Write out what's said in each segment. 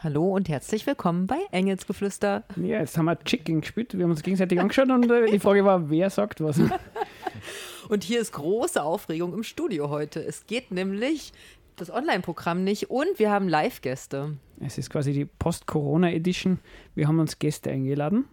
Hallo und herzlich willkommen bei Engelsgeflüster. Ja, jetzt haben wir Chicken gespielt. Wir haben uns gegenseitig angeschaut und äh, die Frage war, wer sagt was? Und hier ist große Aufregung im Studio heute. Es geht nämlich das Online-Programm nicht und wir haben Live-Gäste. Es ist quasi die Post-Corona-Edition. Wir haben uns Gäste eingeladen,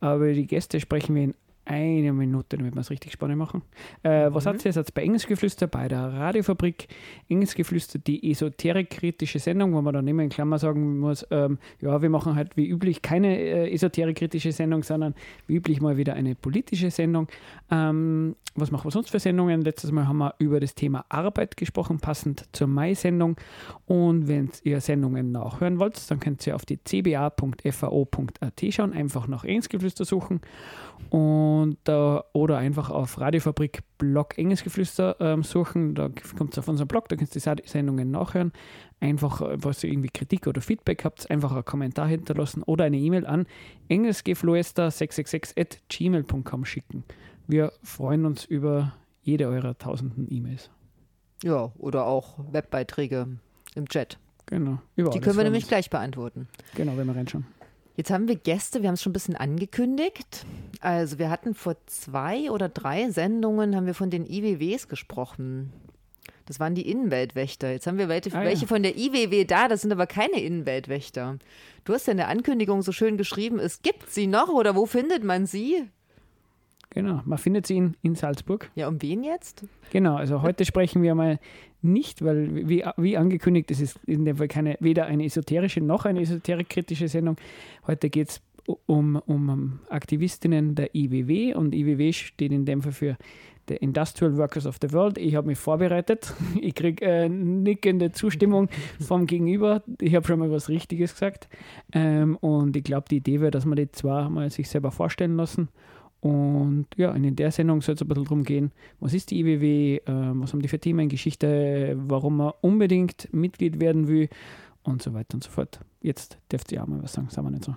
aber die Gäste sprechen wir in einer Minute, damit wir es richtig spannend machen. Äh, was hat ihr jetzt bei Engelsgeflüster bei der Radiofabrik? Engelsgeflüster, die esoterik-kritische Sendung, wo man dann immer in Klammer sagen muss, ähm, ja, wir machen halt wie üblich keine äh, esoterik-kritische Sendung, sondern wie üblich mal wieder eine politische Sendung. Ähm, was machen wir sonst für Sendungen? Letztes Mal haben wir über das Thema Arbeit gesprochen, passend zur Mai-Sendung. Und wenn ihr Sendungen nachhören wollt, dann könnt ihr auf die cba.fao.at schauen, einfach nach Engelsgeflüster suchen und äh, oder einfach auf Radiofabrik Blog Engelsgeflüster ähm, suchen. Da kommt es auf unseren Blog, da könnt ihr die Sendungen nachhören. Einfach, äh, was ihr irgendwie Kritik oder Feedback habt, einfach einen Kommentar hinterlassen oder eine E-Mail an engelsgeflüster666 at gmail.com schicken. Wir freuen uns über jede eurer tausenden E-Mails. Ja, oder auch Webbeiträge im Chat. Genau. Überall. Die können wir nämlich uns. gleich beantworten. Genau, wenn wir reinschauen. Jetzt haben wir Gäste, wir haben es schon ein bisschen angekündigt. Also wir hatten vor zwei oder drei Sendungen haben wir von den IWWs gesprochen. Das waren die Innenweltwächter. Jetzt haben wir welche, Ah, ja. welche von der IWW da, das sind aber keine Innenweltwächter. Du hast ja in der Ankündigung so schön geschrieben, es gibt sie noch oder wo findet man sie? Genau, man findet sie in, in Salzburg. Ja, um wen jetzt? Genau, also heute sprechen wir mal nicht, weil wie, wie angekündigt, es ist in dem Fall keine, weder eine esoterische noch eine esoterikkritische Sendung. Heute geht es um, um Aktivistinnen der IWW und IWW steht in dem Fall für the Industrial Workers of the World. Ich habe mich vorbereitet. Ich kriege äh, nickende Zustimmung vom Gegenüber. Ich habe schon mal was Richtiges gesagt. Ähm, und ich glaube, die Idee wäre, dass man die zwei mal sich selber vorstellen lassen. Und ja, und in der Sendung soll es ein bisschen darum gehen, was ist die IWW, ähm, was haben die für Themen, Geschichte, warum man unbedingt Mitglied werden will und so weiter und so fort. Jetzt dürft ihr auch mal was sagen, sagen wir nicht so.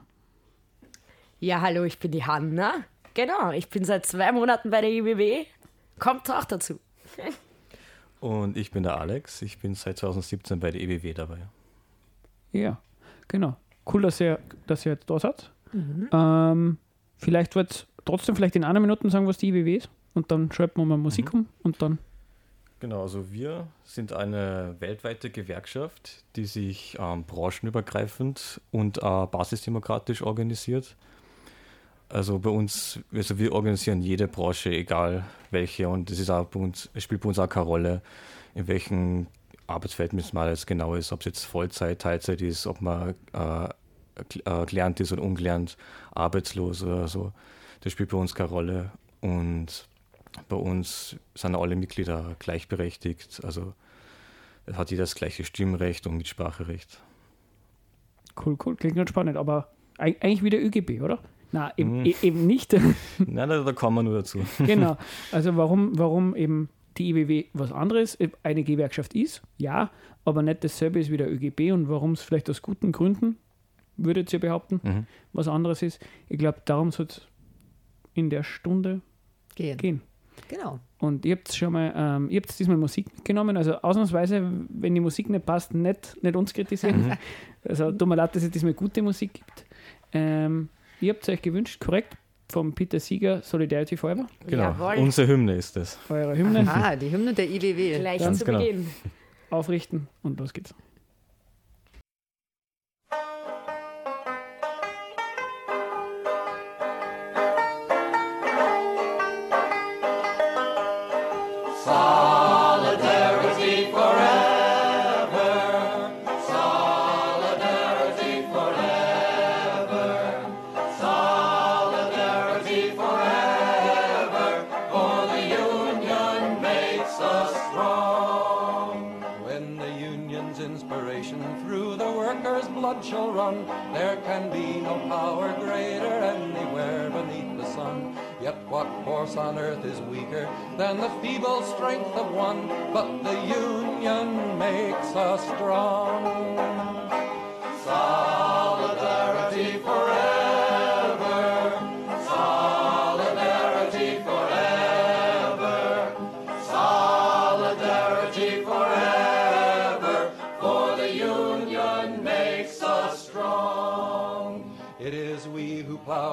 Ja, hallo, ich bin die Hanna. Genau, ich bin seit zwei Monaten bei der IBW. Kommt auch dazu. Und ich bin der Alex. Ich bin seit 2017 bei der EBW dabei. Ja, genau. Cool, dass ihr, dass ihr jetzt da seid. Ähm, vielleicht wird trotzdem vielleicht in einer Minute sagen, was die IWW ist. Und dann schreibt man mal Musik um und dann Genau, also wir sind eine weltweite Gewerkschaft, die sich ähm, branchenübergreifend und äh, basisdemokratisch organisiert. Also bei uns, also wir organisieren jede Branche, egal welche, und das ist auch bei uns, es spielt bei uns auch keine Rolle, in welchem Arbeitsverhältnis man jetzt genau ist, ob es jetzt Vollzeit, Teilzeit ist, ob man äh, äh, gelernt ist oder ungelernt, arbeitslos oder so. Das spielt bei uns keine Rolle. Und bei uns sind alle Mitglieder gleichberechtigt. Also hat jeder das gleiche Stimmrecht und Mitspracherecht. cool, cool, klingt ganz spannend, aber eig- eigentlich wieder ÖGB, oder? Na, eben, Mhm. e- eben nicht. Nein, da, da kommen wir nur dazu. genau. Also warum, warum eben die IWW was anderes eine Gewerkschaft ist, ja, aber nicht dasselbe ist wie der ÖGB und warum es vielleicht aus guten Gründen, würdet ihr behaupten, Mhm. was anderes ist. Ich glaube, darum soll es in der Stunde Gehen. gehen. Genau. Und ihr habt schon mal, ähm, ihr habt diesmal Musik mitgenommen, also ausnahmsweise, wenn die Musik nicht passt, nicht, nicht uns kritisieren. Also tut mir leid, dass es diesmal gute Musik gibt. Ähm, ihr habt es euch gewünscht, korrekt, vom Peter Sieger Solidarity Forever, Genau, Jawohl. unsere Hymne ist das. eure Hymne. Ah, die Hymne der IWW. Gleich Ganz zu genau. Beginn. aufrichten und los geht's. Power greater anywhere beneath the sun. Yet what force on earth is weaker than the feeble strength of one? But the union makes us strong.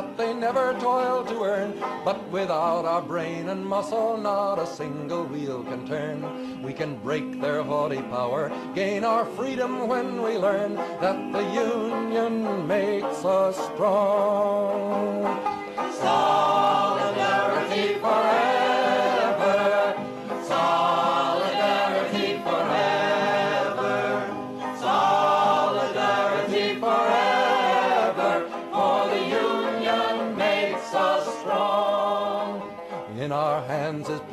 that they never toil to earn. But without our brain and muscle, not a single wheel can turn. We can break their haughty power, gain our freedom when we learn that the Union makes us strong. Solidarity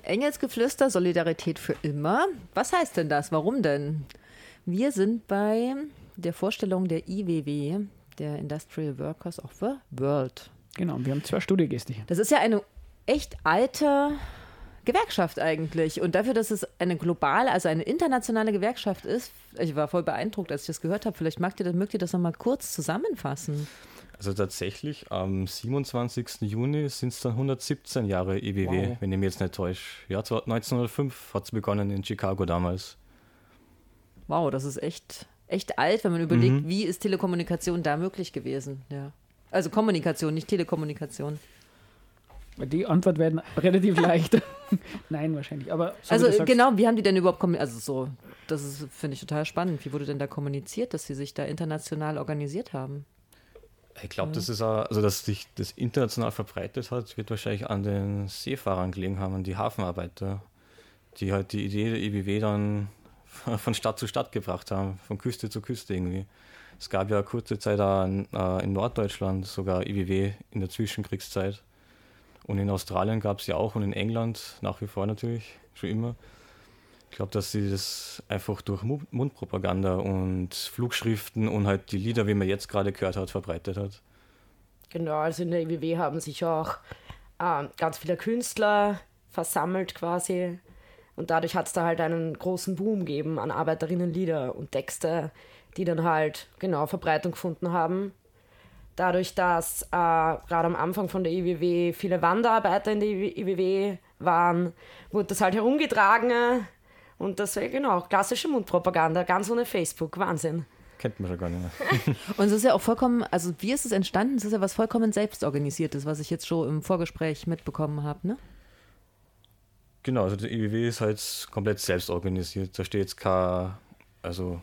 Engelsgeflüster, Solidarität für immer. Was heißt denn das? Warum denn? Wir sind bei der Vorstellung der IWW, der Industrial Workers of the World. Genau, wir haben zwei Studiogäste hier. Das ist ja eine echt alte Gewerkschaft eigentlich. Und dafür, dass es eine globale, also eine internationale Gewerkschaft ist, ich war voll beeindruckt, als ich das gehört habe. Vielleicht mögt ihr das, mögt ihr das nochmal kurz zusammenfassen. Also tatsächlich, am 27. Juni sind es dann 117 Jahre IWW, Wow. wenn ich mich jetzt nicht täusche. Ja, zwar 1905 hat es begonnen in Chicago damals. Wow, das ist echt, echt alt, wenn man überlegt, wie ist Telekommunikation da möglich gewesen. Ja. Also Kommunikation, nicht Telekommunikation. Die Antwort werden relativ leicht. Nein, wahrscheinlich. Aber so Also sagst, genau, wie haben die denn überhaupt kommuniziert? Also so, das ist, finde ich total spannend. Wie wurde denn da kommuniziert, dass sie sich da international organisiert haben? Ich glaube, das ist auch, also dass sich das international verbreitet hat, wird wahrscheinlich an den Seefahrern gelegen haben, an die Hafenarbeiter, die halt die Idee der IWW dann von Stadt zu Stadt gebracht haben, von Küste zu Küste irgendwie. Es gab ja kurze Zeit in, äh, in Norddeutschland sogar IWW in der Zwischenkriegszeit. Und in Australien gab es ja auch und in England nach wie vor natürlich, schon immer. Ich glaube, dass sie das einfach durch Mu- Mundpropaganda und Flugschriften und halt die Lieder, wie man jetzt gerade gehört hat, verbreitet hat. Genau, also in der IWW haben sich auch ähm, ganz viele Künstler versammelt quasi. Und dadurch hat es da halt einen großen Boom gegeben an Arbeiterinnenlieder und Texte, die dann halt genau Verbreitung gefunden haben. Dadurch, dass äh, gerade am Anfang von der IWW viele Wanderarbeiter in der IWW waren, wurde das halt herumgetragen. Und das war genau klassische Mundpropaganda, ganz ohne Facebook. Wahnsinn. Kennt man schon gar nicht mehr. Und es ist ja auch vollkommen, also wie ist es entstanden? Es ist ja was vollkommen selbstorganisiertes, was ich jetzt schon im Vorgespräch mitbekommen habe, ne? Genau, also der IWW ist halt komplett selbst organisiert. Da steht jetzt kein, also,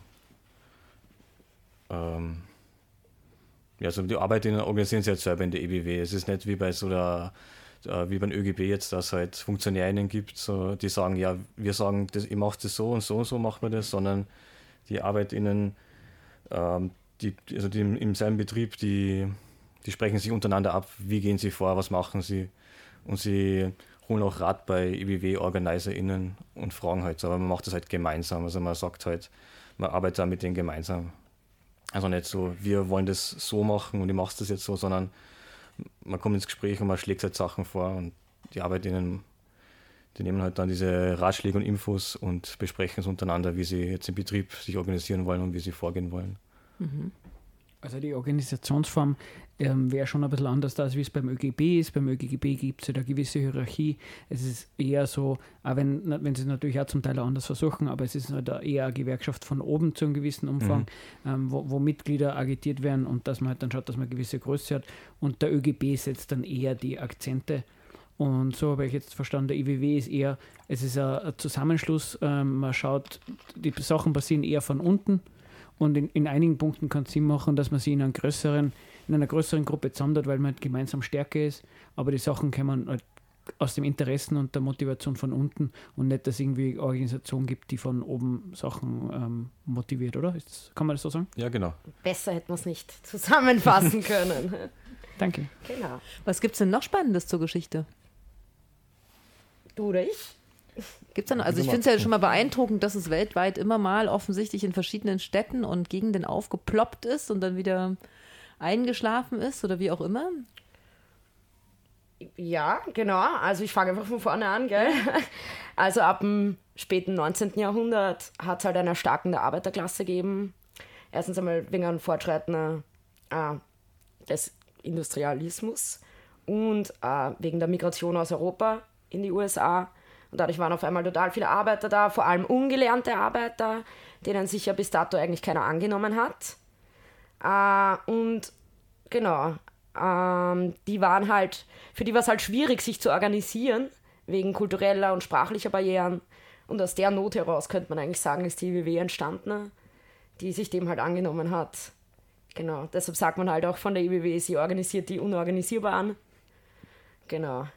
ähm, ja, also die Arbeiterinnen organisieren sich halt selber in der IWW. Es ist nicht wie bei so der, äh, wie beim ÖGB jetzt, dass es halt Funktionärinnen gibt, so, die sagen, ja, wir sagen, das, ich mache das so und so und so machen wir das, sondern die Arbeiterinnen, ähm, die, also die im, im selben Betrieb, die, die sprechen sich untereinander ab, wie gehen sie vor, was machen sie und sie holen auch Rat bei IWW-OrganizerInnen und fragen halt, so, aber man macht das halt gemeinsam. Also man sagt halt, man arbeitet da mit denen gemeinsam. Also nicht so, wir wollen das so machen und ich mache das jetzt so, sondern man kommt ins Gespräch und man schlägt halt Sachen vor und die ArbeiterInnen, die nehmen halt dann diese Ratschläge und Infos und besprechen es untereinander, wie sie jetzt im Betrieb sich organisieren wollen und wie sie vorgehen wollen. Also die Organisationsform ähm, wäre schon ein bisschen anders, als wie es beim ÖGB ist. Beim ÖGB gibt es ja eine gewisse Hierarchie. Es ist eher so, auch wenn, wenn sie es natürlich auch zum Teil anders versuchen, aber es ist halt eher eine Gewerkschaft von oben zu einem gewissen Umfang, mhm. ähm, wo, wo, Mitglieder agitiert werden und dass man halt dann schaut, dass man eine gewisse Größe hat. Und der ÖGB setzt dann eher die Akzente. Und so habe ich jetzt verstanden, der IWW ist eher, es ist ein, ein Zusammenschluss, ähm, man schaut, die Sachen passieren eher von unten und in, in einigen Punkten kann es Sinn machen, dass man sie in, einem größeren, in einer größeren Gruppe zusammen weil man halt gemeinsam stärker ist. Aber die Sachen kommen halt aus dem Interessen und der Motivation von unten und nicht, dass es irgendwie Organisation gibt, die von oben Sachen ähm, motiviert, oder? Das, kann man das so sagen? Ja, genau. Besser hätte man es nicht zusammenfassen können. Danke. Genau. Was gibt es denn noch Spannendes zur Geschichte? Du oder ich? Gibt's dann, also ich finde es ja schon mal beeindruckend, dass es weltweit immer mal offensichtlich in verschiedenen Städten und Gegenden aufgeploppt ist und dann wieder eingeschlafen ist oder wie auch immer. Ja, genau. Also ich fange einfach von vorne an, gell? Also ab dem späten 19. Jahrhundert hat es halt eine erstarkende Arbeiterklasse gegeben. Erstens einmal wegen einem Fortschreiten äh, des Industrialismus und äh, wegen der Migration aus Europa in die USA und dadurch waren auf einmal total viele Arbeiter da, vor allem ungelernte Arbeiter, denen sich ja bis dato eigentlich keiner angenommen hat. Äh, und genau, ähm, die waren halt, für die war es halt schwierig, sich zu organisieren, wegen kultureller und sprachlicher Barrieren. Und aus der Not heraus könnte man eigentlich sagen, ist die IWW entstanden, die sich dem halt angenommen hat. Genau, deshalb sagt man halt auch von der IWW, sie organisiert die Unorganisierbaren. Genau.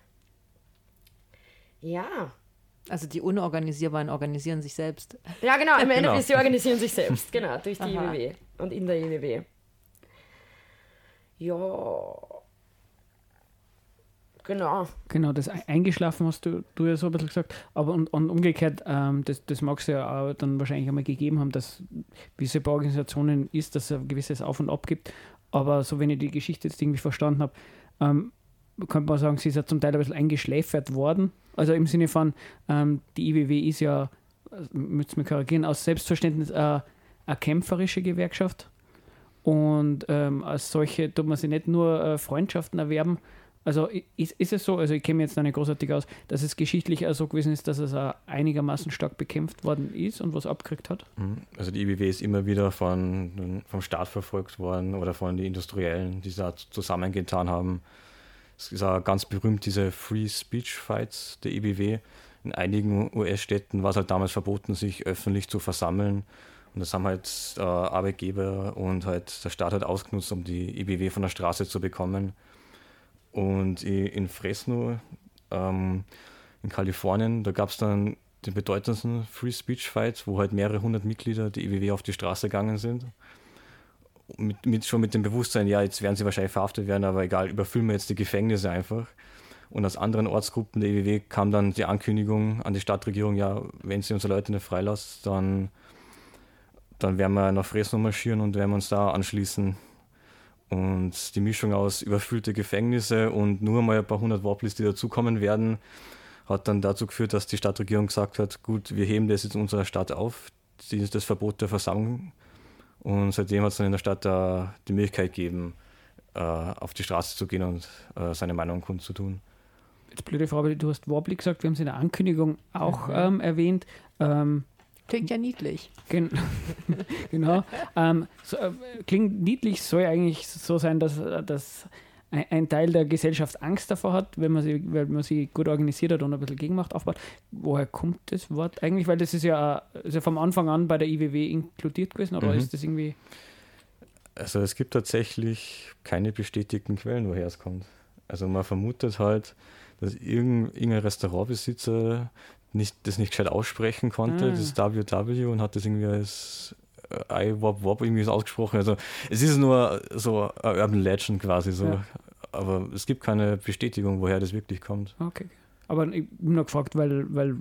Ja, also die Unorganisierbaren organisieren sich selbst. Ja, genau, im Endeffekt, genau. sie organisieren sich selbst, genau, durch die Aha. IWW und in der IWW. Ja. Genau. Genau, das eingeschlafen hast du, du ja so ein bisschen gesagt. Aber und, und umgekehrt, ähm, das, das mag es ja auch dann wahrscheinlich einmal gegeben haben, dass wie es bei Organisationen ist, dass es ein gewisses Auf und Ab gibt. Aber so, wenn ich die Geschichte jetzt irgendwie verstanden habe, ähm, könnte man sagen, sie ist ja zum Teil ein bisschen eingeschläfert worden. Also im Sinne von, ähm, die IWW ist ja, müsst mir korrigieren, aus Selbstverständnis äh, eine kämpferische Gewerkschaft. Und ähm, als solche tut man sich nicht nur äh, Freundschaften erwerben. Also ist, ist es so, also ich kenne mich jetzt noch nicht großartig aus, dass es geschichtlich auch so gewesen ist, dass es auch einigermaßen stark bekämpft worden ist und was abgekriegt hat? Mhm. Also die IWW ist immer wieder von, vom Staat verfolgt worden oder von den Industriellen, die da zusammengetan haben. Es ist auch ganz berühmt, diese Free Speech Fights der EBW. In einigen US-Städten war es halt damals verboten, sich öffentlich zu versammeln. Und das haben halt äh, Arbeitgeber und halt der Staat halt ausgenutzt, um die EBW von der Straße zu bekommen. Und in Fresno, ähm, in Kalifornien, da gab es dann den bedeutendsten Free Speech Fight, wo halt mehrere hundert Mitglieder der EBW auf die Straße gegangen sind mit, mit, schon mit dem Bewusstsein, ja, jetzt werden sie wahrscheinlich verhaftet werden, aber egal, überfüllen wir jetzt die Gefängnisse einfach. Und aus anderen Ortsgruppen der EWW kam dann die Ankündigung an die Stadtregierung, ja, wenn sie unsere Leute nicht freilassen, dann, dann werden wir nach Fresno marschieren und werden uns da anschließen. Und die Mischung aus überfüllte Gefängnisse und nur mal ein paar hundert Wobblis, die dazukommen werden, hat dann dazu geführt, dass die Stadtregierung gesagt hat, gut, wir heben das jetzt in unserer Stadt auf, das Verbot der Versammlung und seitdem hat es dann in der Stadt äh, die Möglichkeit gegeben, äh, auf die Straße zu gehen und äh, seine Meinung kundzutun. Jetzt blöde Frage, du hast Wobbly gesagt, wir haben es in der Ankündigung auch mhm. ähm, erwähnt. Ähm, klingt ja niedlich. Gen genau. ähm, so, äh, klingt niedlich, soll eigentlich so sein, dass, dass ein, Teil der Gesellschaft Angst davor hat, wenn man sie, weil man sie gut organisiert hat und ein bisschen Gegenmacht aufbaut. Woher kommt das Wort eigentlich? Weil das ist ja, ist ja vom Anfang an bei der IWW inkludiert gewesen, oder mhm. ist das irgendwie. Also es gibt tatsächlich keine bestätigten Quellen, woher es kommt. Also man vermutet halt, dass irgendein Restaurantbesitzer nicht, das nicht gescheit aussprechen konnte, ah. das WW, und hat das irgendwie als I Wop Wop irgendwie so ausgesprochen. Also es ist nur so eine Urban Legend quasi so. Ja. Aber es gibt keine Bestätigung, woher das wirklich kommt. Okay. Aber ich bin nur gefragt, weil, weil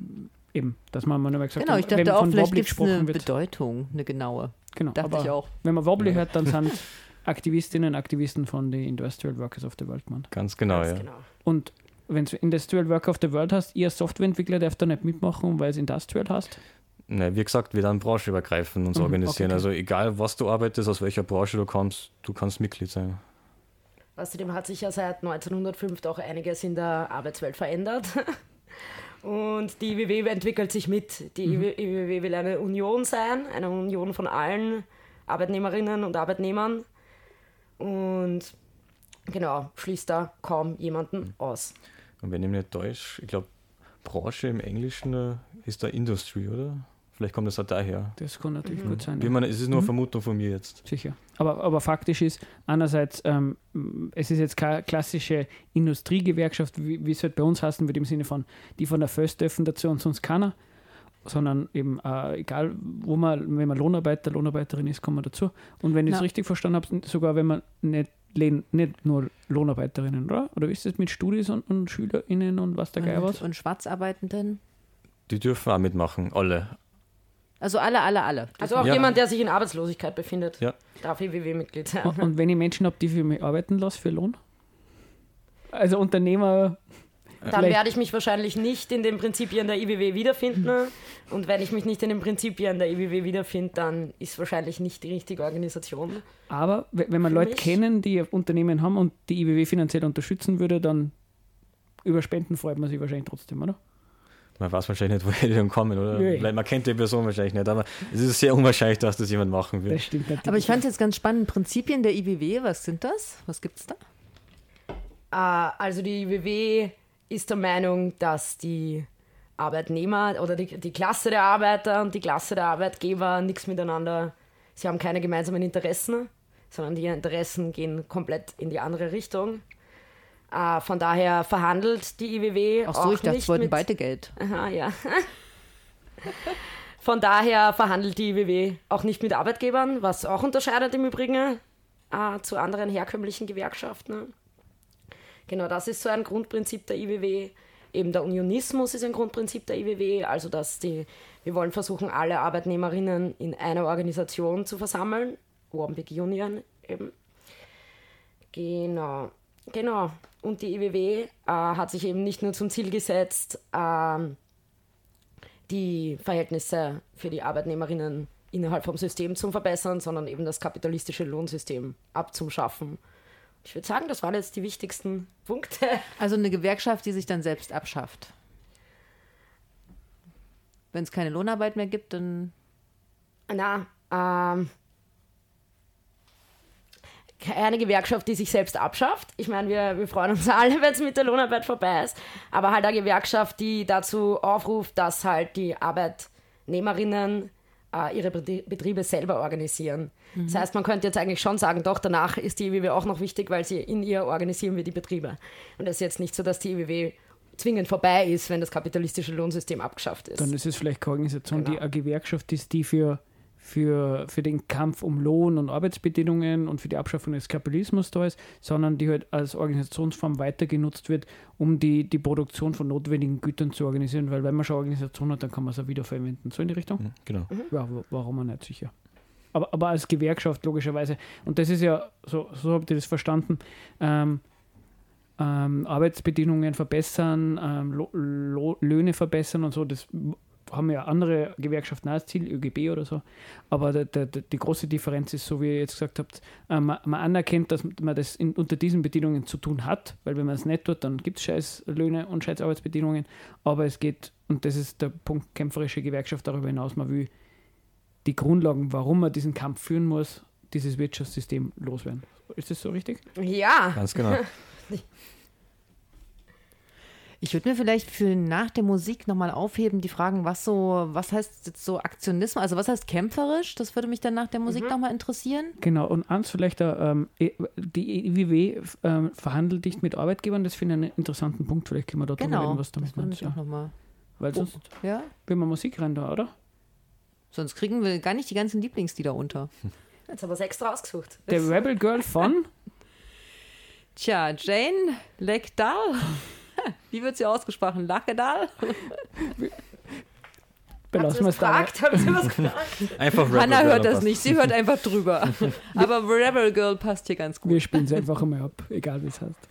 eben, dass man mal gesagt Genau, ich dachte wenn auch, vielleicht gibt es eine wird. Bedeutung, eine genaue. Genau, dachte ich auch. Wenn man Wobbly hört, dann sind Aktivistinnen und Aktivisten von den Industrial Workers of the World, man. Ganz genau, Ganz ja. Genau. Und wenn du Industrial Worker of the World hast, ihr Softwareentwickler darf da nicht mitmachen, weil es Industrial hast? Ne, wie gesagt, wir dann branchenübergreifend uns Mhm, organisieren. okay, okay. Also egal, was du arbeitest, aus welcher Branche du kommst, du kannst Mitglied sein. Außerdem hat sich ja seit 1905 auch einiges in der Arbeitswelt verändert. Und die IWW entwickelt sich mit. Die IWW will eine Union sein, eine Union von allen Arbeitnehmerinnen und Arbeitnehmern. Und genau, schließt da kaum jemanden aus. Und wenn ich nicht täusche, ich glaube, Branche im Englischen äh, ist da Industry, oder? Vielleicht kommt das auch daher. Das kann natürlich gut sein. Wie man, es ist nur eine Mhm. Vermutung von mir jetzt. Sicher. Aber, aber faktisch ist, einerseits, ähm, es ist jetzt keine klassische Industriegewerkschaft, wie, wie es halt bei uns heißen würde, im Sinne von, die von der Föst dürfen dazu und sonst keiner, sondern eben, äh, egal, wo man, wenn man Lohnarbeiter, Lohnarbeiterin ist, kommt man dazu. Und wenn ich es richtig verstanden habe, sogar wenn man nicht, lehn- nicht nur Lohnarbeiterinnen, oder? Oder wie ist das mit Studis und, und SchülerInnen und was der Geier was? Und Schwarzarbeitenden. Die dürfen auch mitmachen, alle. Also alle, alle, alle. Also auch Ja. jemand, der sich in Arbeitslosigkeit befindet, Ja. darf IWW-Mitglied sein. Und, und wenn ich Menschen habe, die für mich arbeiten lasse, für Lohn? Also Unternehmer, Dann Vielleicht- werde ich mich wahrscheinlich nicht in den Prinzipien der IWW wiederfinden. Und wenn ich mich nicht in den Prinzipien der IWW wiederfinde, dann ist wahrscheinlich nicht die richtige Organisation. Aber we- wenn man Leute mich- kennen, die Unternehmen haben und die IWW finanziell unterstützen würde, dann über Spenden freut man sich wahrscheinlich trotzdem, oder? Man weiß wahrscheinlich nicht, woher die dann kommen, oder? Weil man kennt die Person wahrscheinlich nicht, aber es ist sehr unwahrscheinlich, dass das jemand machen wird. Das stimmt natürlich. Aber ich fand es jetzt ganz spannend. Prinzipien der IWW, was sind das? Was gibt es da? Äh, also die IWW ist der Meinung, dass die Arbeitnehmer oder die, die Klasse der Arbeiter und die Klasse der Arbeitgeber nichts miteinander, sie haben keine gemeinsamen Interessen, sondern die Interessen gehen komplett in die andere Richtung. Äh, von daher verhandelt die IWW Ach so, auch ich dachte, nicht es wollten mit, beide Geld. Aha, ja. Von daher verhandelt die IWW auch nicht mit Arbeitgebern, was auch unterscheidet im Übrigen äh, zu anderen herkömmlichen Gewerkschaften. Genau, das ist so ein Grundprinzip der IWW. Eben der Unionismus ist ein Grundprinzip der IWW, also dass die, wir wollen versuchen, alle Arbeitnehmerinnen in einer Organisation zu versammeln, One Big Union eben. Genau, genau. Und die IWW äh, hat sich eben nicht nur zum Ziel gesetzt, ähm, die Verhältnisse für die Arbeitnehmerinnen innerhalb vom System zu verbessern, sondern eben das kapitalistische Lohnsystem abzuschaffen. Ich würde sagen, das waren jetzt die wichtigsten Punkte. Also eine Gewerkschaft, die sich dann selbst abschafft. Wenn es keine Lohnarbeit mehr gibt, dann Na, ähm, keine Gewerkschaft, die sich selbst abschafft. Ich meine, wir, wir freuen uns alle, wenn es mit der Lohnarbeit vorbei ist. Aber halt eine Gewerkschaft, die dazu aufruft, dass halt die Arbeitnehmerinnen äh, ihre Betrie- Betriebe selber organisieren. Das heißt, man könnte jetzt eigentlich schon sagen, doch, danach ist die IWW auch noch wichtig, weil sie in ihr organisieren wir die Betriebe. Und es ist jetzt nicht so, dass die IWW zwingend vorbei ist, wenn das kapitalistische Lohnsystem abgeschafft ist. Dann ist es vielleicht keine Organisation, die Genau. eine Gewerkschaft ist, die für, für, für den Kampf um Lohn und Arbeitsbedingungen und für die Abschaffung des Kapitalismus da ist, sondern die halt als Organisationsform weiter genutzt wird, um die, die Produktion von notwendigen Gütern zu organisieren. Weil wenn man schon eine Organisation hat, dann kann man es auch wiederverwenden. So in die Richtung? Mhm, Genau. Ja, wa- warum auch nicht sicher. Aber, aber als Gewerkschaft logischerweise. Und das ist ja, so, so habt ihr das verstanden, ähm, ähm, Arbeitsbedingungen verbessern, ähm, Lo Lo Löhne verbessern und so. Das haben ja andere Gewerkschaften auch als Ziel, ÖGB oder so. Aber der, der, die große Differenz ist, so wie ihr jetzt gesagt habt, äh, man, man anerkennt, dass man das in, unter diesen Bedingungen zu tun hat, weil wenn man es nicht tut, dann gibt es scheiß Löhne und scheiß Arbeitsbedingungen. Aber es geht, und das ist der Punkt kämpferische Gewerkschaft darüber hinaus, man will die Grundlagen, warum man diesen Kampf führen muss, dieses Wirtschaftssystem loswerden. Ist das so richtig? ja, Ganz genau. Ich würde mir vielleicht für nach der Musik nochmal aufheben, die Fragen, was so, was heißt jetzt so Aktionismus, also was heißt kämpferisch? Das würde mich dann nach der Musik nochmal interessieren. Genau, und eins vielleicht, äh, ähm, eh- die IWW ähm, verhandelt nicht mit Arbeitgebern, das finde ich einen interessanten Punkt. Vielleicht können wir da drüber Genau. reden, was damit das würde meinst. mich auch Ja. nochmal. Weil sonst Ja? will man Musik rein da, oder? Sonst kriegen wir gar nicht die ganzen Lieblingslieder unter. jetzt haben wir es extra ausgesucht. Der Rebel Girl von Tja, Jane Lekdal. Wie wird sie ausgesprochen? Lakedal? belassen wir was es gefragt? Haben Sie was gefragt? Einfach Rebel Hannah Girl hört das passt. nicht, sie hört einfach drüber. Aber Rebel Girl passt hier ganz gut. Wir spielen es einfach einmal ab, egal wie es heißt.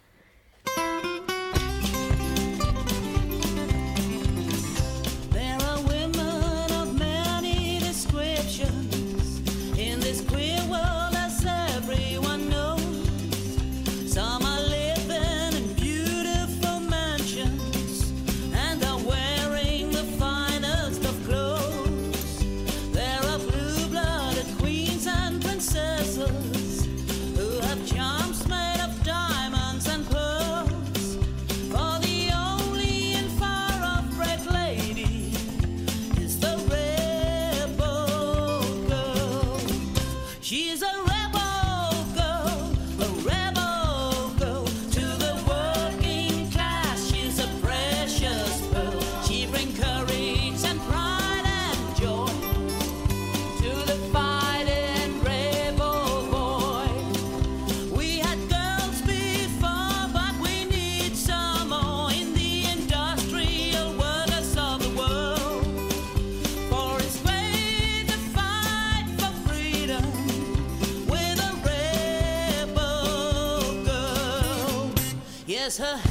Her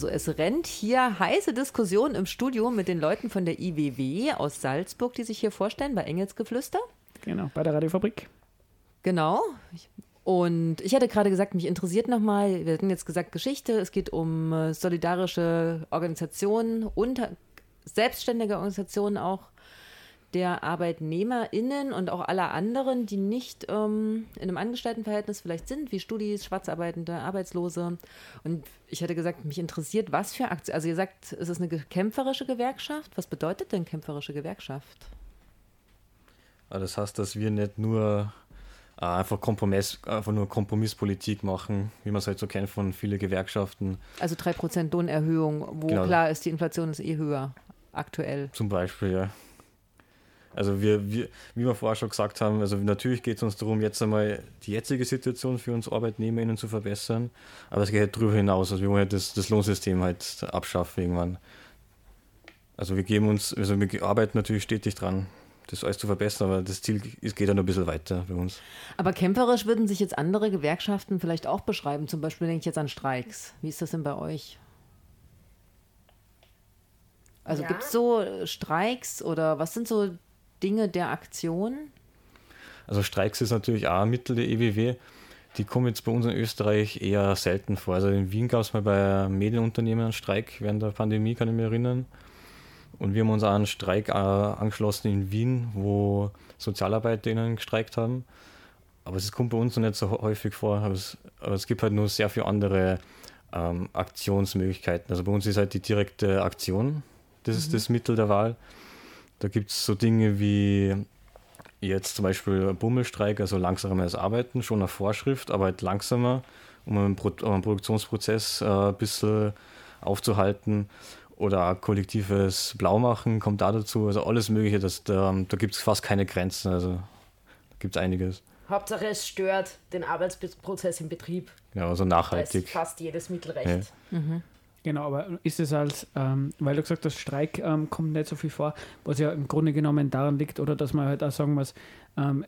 Also es rennt hier heiße Diskussion im Studio mit den Leuten von der IWW aus Salzburg, die sich hier vorstellen bei Engelsgeflüster. Genau, bei der Radiofabrik. Genau. Und ich hatte gerade gesagt, mich interessiert nochmal, wir hatten jetzt gesagt Geschichte, es geht um äh, solidarische Organisationen und selbstständige Organisationen auch der ArbeitnehmerInnen und auch aller anderen, die nicht ähm, in einem Angestelltenverhältnis vielleicht sind, wie Studis, Schwarzarbeitende, Arbeitslose. Und ich hatte gesagt, mich interessiert, was für Aktionen, also ihr sagt, es ist eine kämpferische Gewerkschaft. Was bedeutet denn kämpferische Gewerkschaft? Aber Das heißt, dass wir nicht nur äh, einfach, Kompromiss, einfach nur Kompromisspolitik machen, wie man es halt so kennt von vielen Gewerkschaften Also 3% Lohnerhöhung, wo Genau. klar ist, die Inflation ist eh höher aktuell. zum Beispiel. Ja. Also wir, wir, wie wir vorher schon gesagt haben, also natürlich geht es uns darum, jetzt einmal die jetzige Situation für uns ArbeitnehmerInnen zu verbessern, aber es geht halt darüber hinaus. Also wir wollen halt das, das Lohnsystem halt abschaffen irgendwann. Also wir geben uns, also wir arbeiten natürlich stetig dran, das alles zu verbessern, aber das Ziel ist, geht dann noch ein bisschen weiter bei uns. Aber kämpferisch würden sich jetzt andere Gewerkschaften vielleicht auch beschreiben. Zum Beispiel denke ich jetzt an Streiks. Wie ist das denn bei euch? Also Ja. gibt es so Streiks oder was sind so Dinge der Aktion? Also Streiks ist natürlich auch ein Mittel der EWW. Die kommen jetzt bei uns in Österreich eher selten vor. Also in Wien gab es mal bei Medienunternehmen einen Streik während der Pandemie, kann ich mich erinnern. Und wir haben uns auch einen Streik äh, angeschlossen in Wien, wo SozialarbeiterInnen gestreikt haben. Aber es kommt bei uns noch nicht so häufig vor. Aber es, aber es gibt halt nur sehr viele andere ähm, Aktionsmöglichkeiten. Also bei uns ist halt die direkte Aktion, das ist das Mittel der Wahl. Da gibt es so Dinge wie jetzt zum Beispiel Bummelstreik, also langsames Arbeiten, schon eine Vorschrift, aber halt langsamer, um einen, Pro um einen Produktionsprozess äh, ein bisschen aufzuhalten. Oder kollektives Blaumachen kommt da dazu. Also alles Mögliche, das, da, da gibt es fast keine Grenzen. Also da gibt es einiges. Hauptsache es stört den Arbeitsprozess im Betrieb. Ja, also Da ist nachhaltig. fast jedes Mittel recht. Genau, aber ist es als, ähm, weil du gesagt hast, Streik ähm, kommt nicht so viel vor, was ja im Grunde genommen daran liegt, oder dass man halt auch sagen muss, ähm,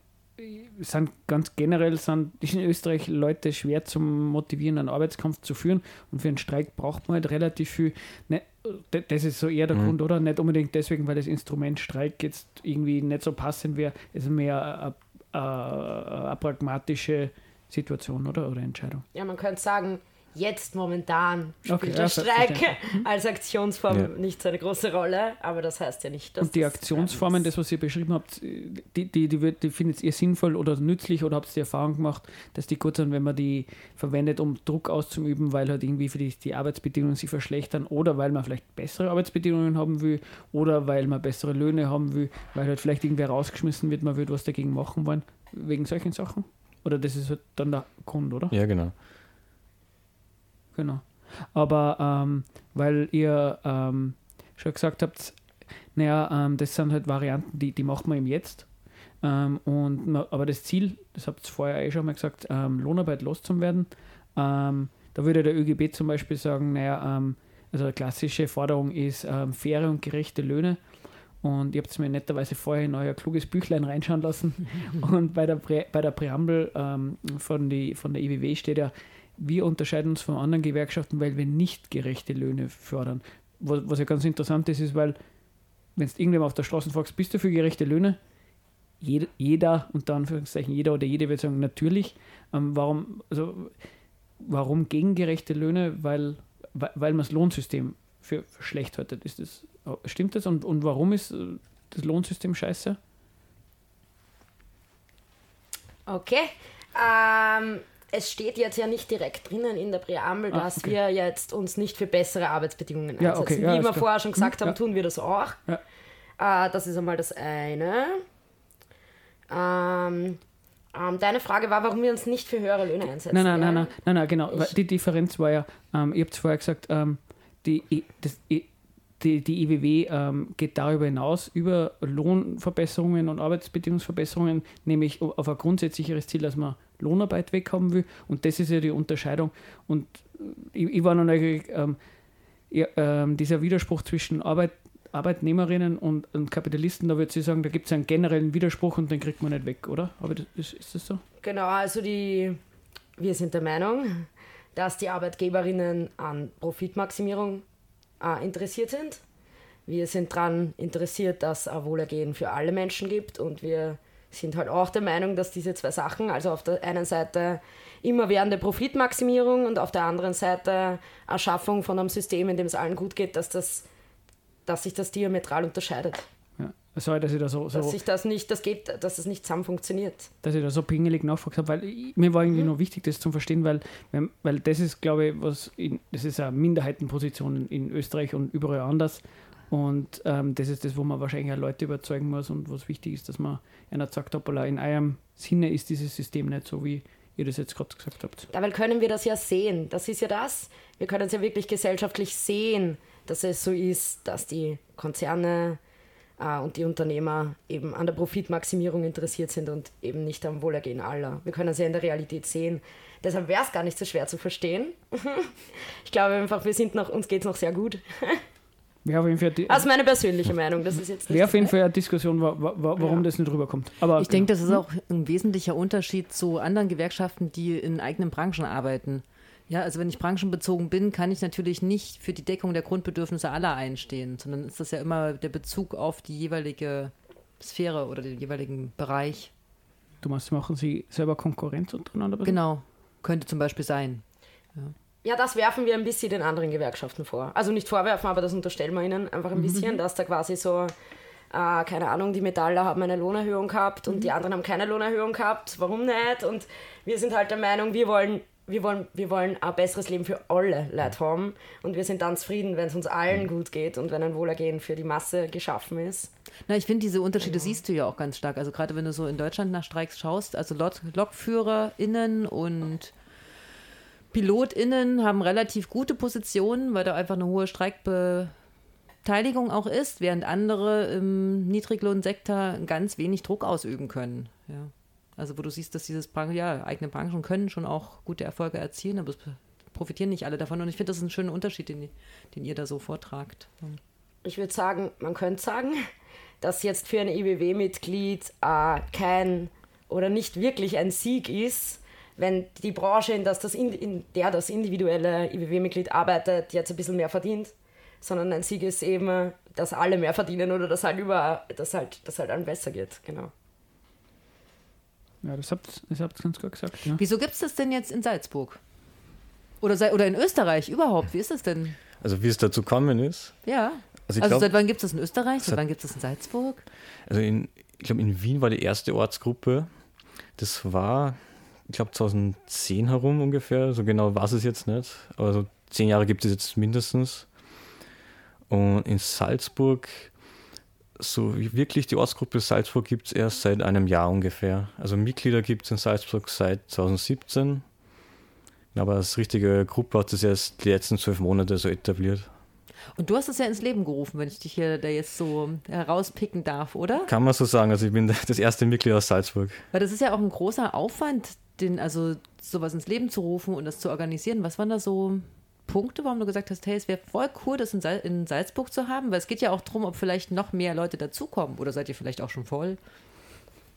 sind ganz generell sind in Österreich Leute schwer zum motivieren, einen Arbeitskampf zu führen. Und für einen Streik braucht man halt relativ viel. Ne, das ist so eher der Mhm. Grund, oder? Nicht unbedingt deswegen, weil das Instrument Streik jetzt irgendwie nicht so passend wäre. Es ist mehr eine pragmatische Situation, oder? Oder Entscheidung. Ja, man könnte sagen, jetzt momentan spielt Okay, der ja, Streik verstehe. als Aktionsform Ja. nicht so eine große Rolle, aber das heißt ja nicht, dass Und die das Aktionsformen, das, was ihr beschrieben habt, die, die, die, die findet ihr sinnvoll oder nützlich oder habt ihr die Erfahrung gemacht, dass die gut sind, wenn man die verwendet, um Druck auszuüben, weil halt irgendwie für die, die Arbeitsbedingungen sich verschlechtern oder weil man vielleicht bessere Arbeitsbedingungen haben will oder weil man bessere Löhne haben will, weil halt vielleicht irgendwer rausgeschmissen wird, man würde was dagegen machen wollen, wegen solchen Sachen? Oder das ist halt dann der Grund, oder? Ja, genau. Genau. Aber ähm, weil ihr ähm, schon gesagt habt, naja, ähm, das sind halt Varianten, die, die macht man im Jetzt. Ähm, und aber das Ziel, das habt ihr vorher eh schon mal gesagt, ähm, Lohnarbeit loszuwerden. Ähm, da würde der ÖGB zum Beispiel sagen, naja, also eine klassische Forderung ist faire und gerechte Löhne. Und ihr habt es mir netterweise vorher in euer kluges Büchlein reinschauen lassen. und bei der, Prä, bei der Präambel ähm, von, die, von der IWW steht ja, wir unterscheiden uns von anderen Gewerkschaften, weil wir nicht gerechte Löhne fördern. Was, ja ganz interessant ist, ist, weil, wenn du irgendjemand auf der Straße fragst, bist du für gerechte Löhne? Jeder, jeder unter Anführungszeichen, jeder oder jede wird sagen, natürlich. Ähm, warum, also, warum gegen gerechte Löhne? Weil, weil, weil man das Lohnsystem für, für schlecht haltet. Ist das, stimmt das? Und, und warum ist äh, das Lohnsystem scheiße? Okay. Ähm, es steht jetzt ja nicht direkt drinnen in der Präambel, Ah, dass okay. wir jetzt uns nicht für bessere Arbeitsbedingungen Ja, einsetzen. okay, ja, Wie wir klar. vorher schon gesagt Mhm, haben, ja. tun wir das auch. Äh, das ist einmal das eine. Ähm, ähm, deine Frage war, warum wir uns nicht für höhere Löhne einsetzen. Nein, nein, nein, nein, nein, nein, genau. Ich- Die Differenz war ja, ähm, ihr habt vorher gesagt, ähm, die, I- das, I- die, die IWW ähm, geht darüber hinaus, über Lohnverbesserungen und Arbeitsbedingungsverbesserungen, nämlich auf ein grundsätzlicheres Ziel, dass man Lohnarbeit weghaben will. Und das ist ja die Unterscheidung. Und äh, ich, ich war noch neugierig, ähm, ja, ähm, dieser Widerspruch zwischen Arbeit, Arbeitnehmerinnen und, und Kapitalisten, da würde ich sagen, da gibt es einen generellen Widerspruch und den kriegt man nicht weg, oder? Aber das, ist, ist das so? Genau, also die, wir sind der Meinung, dass die Arbeitgeberinnen an Profitmaximierung äh, interessiert sind. Wir sind daran interessiert, dass es ein Wohlergehen für alle Menschen gibt und wir sind halt auch der Meinung, dass diese zwei Sachen, also auf der einen Seite immerwährende Profitmaximierung und auf der anderen Seite Erschaffung von einem System, in dem es allen gut geht, dass, das, dass sich das diametral unterscheidet. Ja. Sorry, dass ich da so, so Dass sich das nicht, das geht, dass es nicht zusammen funktioniert. dass ich da so pingelig nachgefragt habe, weil ich, mir war irgendwie noch wichtig, das zu verstehen, weil, weil das ist, glaube ich, was in, das ist eine Minderheitenposition in Österreich und überall anders. Und ähm, das ist das, wo man wahrscheinlich auch Leute überzeugen muss und was wichtig ist, dass man einer sagt, hoppala, in eurem Sinne ist dieses System nicht so, wie ihr das jetzt gerade gesagt habt. Dabei können wir das ja sehen. Das ist ja das. Wir können es ja wirklich gesellschaftlich sehen, dass es so ist, dass die Konzerne äh, und die Unternehmer eben an der Profitmaximierung interessiert sind und eben nicht am Wohlergehen aller. Wir können es ja in der Realität sehen. Deshalb wäre es gar nicht so schwer zu verstehen. ich glaube einfach, wir sind noch, uns geht es noch sehr gut. Wäre auf jeden Fall, die, Also meine persönliche Meinung. Das ist jetzt nicht wäre auf jeden Fall eine Diskussion, wa, wa, wa, warum Ja. das nicht rüberkommt. Aber Ich denke, das ist auch ein wesentlicher Unterschied zu anderen Gewerkschaften, die in eigenen Branchen arbeiten. Ja, also wenn ich branchenbezogen bin, kann ich natürlich nicht für die Deckung der Grundbedürfnisse aller einstehen, sondern ist das ja immer der Bezug auf die jeweilige Sphäre oder den jeweiligen Bereich. du meinst, machen sie selber Konkurrenz untereinander? Genau, könnte zum Beispiel sein. Ja, das werfen wir ein bisschen den anderen Gewerkschaften vor. Also nicht vorwerfen, aber das unterstellen wir ihnen einfach ein bisschen, dass da quasi so, äh, keine Ahnung, die Metaller haben eine Lohnerhöhung gehabt und die anderen haben keine Lohnerhöhung gehabt. Warum nicht? Und wir sind halt der Meinung, wir wollen, wir wollen, wir wollen ein besseres Leben für alle Leute haben und wir sind dann zufrieden, wenn es uns allen gut geht und wenn ein Wohlergehen für die Masse geschaffen ist. Na, ich finde, diese Unterschiede siehst du ja auch ganz stark. Also gerade wenn du so in Deutschland nach Streiks schaust, also Lok LokführerInnen und PilotInnen haben relativ gute Positionen, weil da einfach eine hohe Streikbeteiligung auch ist, während andere im Niedriglohnsektor ganz wenig Druck ausüben können. Ja. Also wo du siehst, dass dieses Bran ja, eigene Branchen können schon auch gute Erfolge erzielen, aber es profitieren nicht alle davon. Und ich finde, das ist ein schöner Unterschied, den, den ihr da so vortragt. ich würde sagen, man könnte sagen, dass jetzt für ein IBW-Mitglied äh, kein oder nicht wirklich ein Sieg ist, wenn die Branche, in, das das in, in der das individuelle IWW-Mitglied arbeitet, jetzt ein bisschen mehr verdient, sondern ein Sieg ist eben, dass alle mehr verdienen oder dass halt über, dass halt, dass halt allen besser geht, genau. Ja, das habt ihr ganz gut gesagt. Ja. Wieso gibt es das denn jetzt in Salzburg? Oder, oder in Österreich überhaupt? Wie ist das denn? Also wie es dazu gekommen ist. Ja. Also ich Also glaube, seit wann gibt es das in Österreich? Seit Seit- wann gibt es das in Salzburg? also in, ich glaube in Wien war die erste Ortsgruppe. Das war, ich glaube 2010 herum ungefähr. So genau weiß es jetzt nicht. Aber so zehn Jahre gibt es jetzt mindestens. Und in Salzburg, so wirklich die Ortsgruppe Salzburg gibt es erst seit einem Jahr ungefähr. Also Mitglieder gibt es in Salzburg seit 2017. Aber als richtige Gruppe hat es erst die letzten zwölf Monate so etabliert. Und du hast es ja ins Leben gerufen, wenn ich dich hier da jetzt so herauspicken darf, oder? Kann man so sagen. Also ich bin das erste Mitglied aus Salzburg. Weil das ist ja auch ein großer Aufwand, den, also sowas ins Leben zu rufen und das zu organisieren. Was waren da so Punkte, warum du gesagt hast, hey, es wäre voll cool, das in, Sal in Salzburg zu haben? Weil es geht ja auch darum, ob vielleicht noch mehr Leute dazukommen. Oder seid ihr vielleicht auch schon voll?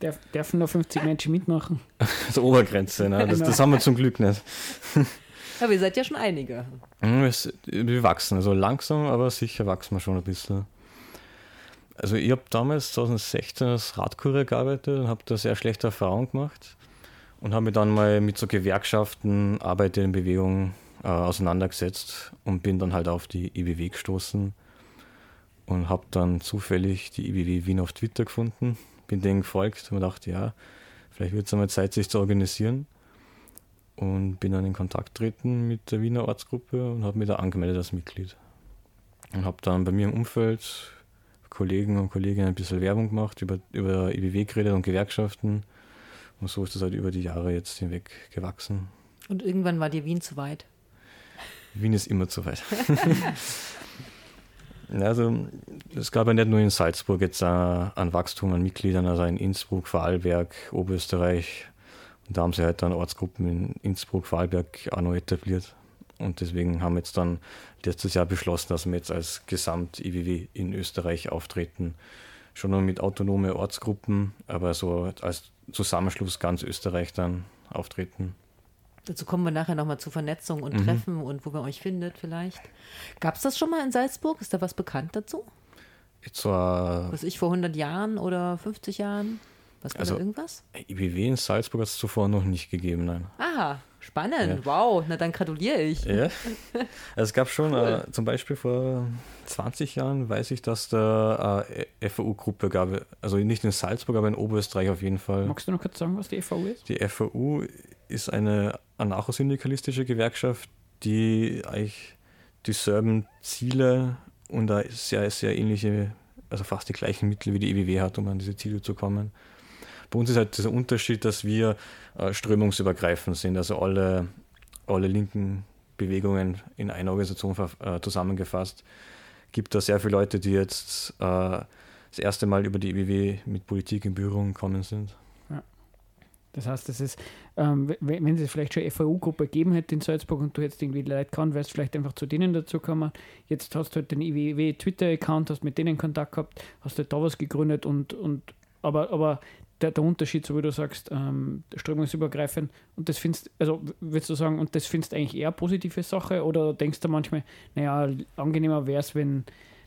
Darf, dürfen nur 50 Menschen mitmachen? Also Obergrenze, ne? das, das haben wir zum Glück nicht. Aber ihr seid ja schon einige. Es- Wir wachsen, also langsam, aber sicher wachsen wir schon ein bisschen. Also ich habe damals 2016 als Radkurier gearbeitet und habe da sehr schlechte Erfahrungen gemacht und habe mich dann mal mit so Gewerkschaften, Arbeit in Bewegung äh, auseinandergesetzt und bin dann halt auf die IBW gestoßen und habe dann zufällig die IBW Wien auf Twitter gefunden, bin denen gefolgt und dachte, ja, vielleicht wird es einmal Zeit, sich zu organisieren und bin dann in Kontakt getreten mit der Wiener Ortsgruppe und habe mich da angemeldet als Mitglied. Und habe dann bei mir im Umfeld Kollegen und Kolleginnen ein bisschen Werbung gemacht, über, über IBW geredet und Gewerkschaften. Und so ist das halt über die Jahre jetzt hinweg gewachsen. Und irgendwann war dir Wien zu weit. Wien ist immer zu weit. Also es gab ja nicht nur in Salzburg jetzt an Wachstum an Mitgliedern, also in Innsbruck, Vorarlberg, Oberösterreich. Und da haben sie halt dann Ortsgruppen in Innsbruck, Vorarlberg auch noch etabliert. Und deswegen haben wir jetzt dann letztes Jahr beschlossen, dass wir jetzt als Gesamt-IWW in Österreich auftreten. Schon nur mit autonome Ortsgruppen, aber so als Zusammenschluss ganz Österreich dann auftreten. Dazu kommen wir nachher nochmal zu Vernetzung und Mhm. Treffen und wo man euch findet vielleicht. Gab es das schon mal in Salzburg? Ist da was bekannt dazu? Jetzt so ein Was ich vor 100 Jahren oder 50 Jahren? Was war Also- da irgendwas? IBW in Salzburg hat es zuvor noch nicht gegeben, nein. Aha, spannend. Ja. Wow, na dann gratuliere ich. Ja. Es gab schon, äh, zum Beispiel vor 20 Jahren, weiß ich, dass da eine FAU-Gruppe gab. Also nicht in Salzburg, aber in Oberösterreich auf jeden Fall. Magst du noch kurz sagen, was die EVU ist? Die FAU ist eine anarchosyndikalistische Gewerkschaft, die eigentlich dieselben Ziele und da sehr, sehr ähnliche, also fast die gleichen Mittel wie die EWW hat, um an diese Ziele zu kommen. Bei uns ist halt dieser Unterschied, dass wir äh, strömungsübergreifend sind, also alle, alle linken Bewegungen in einer Organisation äh, zusammengefasst. Gibt da sehr viele Leute, die jetzt äh, das erste Mal über die EWW mit Politik in Berührung gekommen sind. Das heißt, das ist, ähm, wenn, es vielleicht schon eine FAU-Gruppe gegeben hätte in Salzburg und du hättest irgendwie Leute kann, wärst vielleicht einfach zu denen dazu gekommen. Jetzt hast du halt den IWW Twitter-Account, hast mit denen Kontakt gehabt, hast halt da was gegründet und, und aber, aber der, der Unterschied, so wie du sagst, ähm, strömungsübergreifend und das findest, also würdest du sagen, und das findest eigentlich eher eine positive Sache oder denkst du manchmal, naja, angenehmer wäre es, wenn,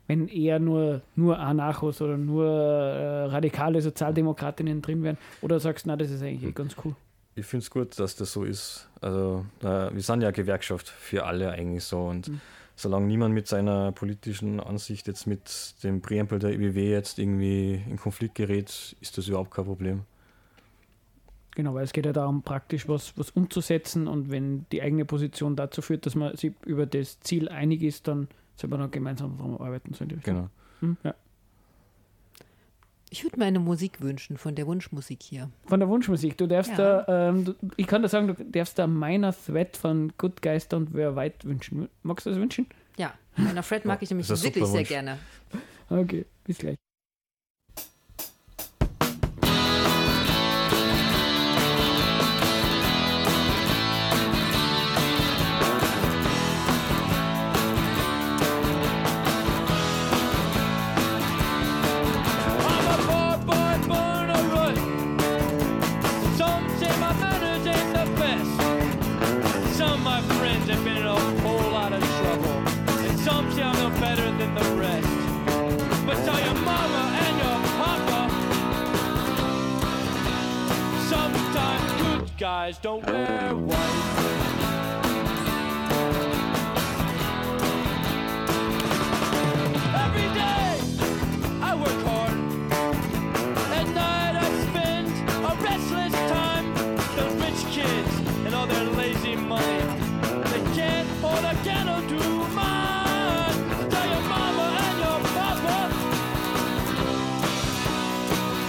wenn eher nur, nur Anarchos oder nur äh, radikale Sozialdemokratinnen drin wären? Oder sagst du, na, das ist eigentlich eh ganz cool? Ich finde es gut, dass das so ist. Also, äh, wir sind ja Gewerkschaft für alle eigentlich so. Und Mhm. Solange niemand mit seiner politischen Ansicht jetzt mit dem Präambel der IBW jetzt irgendwie in Konflikt gerät, ist das überhaupt kein Problem. Genau, weil es geht ja darum, praktisch was, was umzusetzen und wenn die eigene Position dazu führt, dass man sich über das Ziel einig ist, dann soll man dann gemeinsam daran arbeiten. So. Genau. Hm, ja. Ich würde mir eine Musik wünschen von der Wunschmusik hier. Von der Wunschmusik, du darfst Ja. da, ähm, du, ich kann da sagen, du darfst da meiner Thread von Good Geister und Wer weit wünschen. Magst du das wünschen? Ja, meiner Fred mag ich nämlich wirklich sehr gerne. Okay, bis gleich. Guys don't wear white. Every day I work hard. At night I spend a restless time. Those rich kids and all their lazy money. They can't hold a candle to mine. Tell your mama and your papa.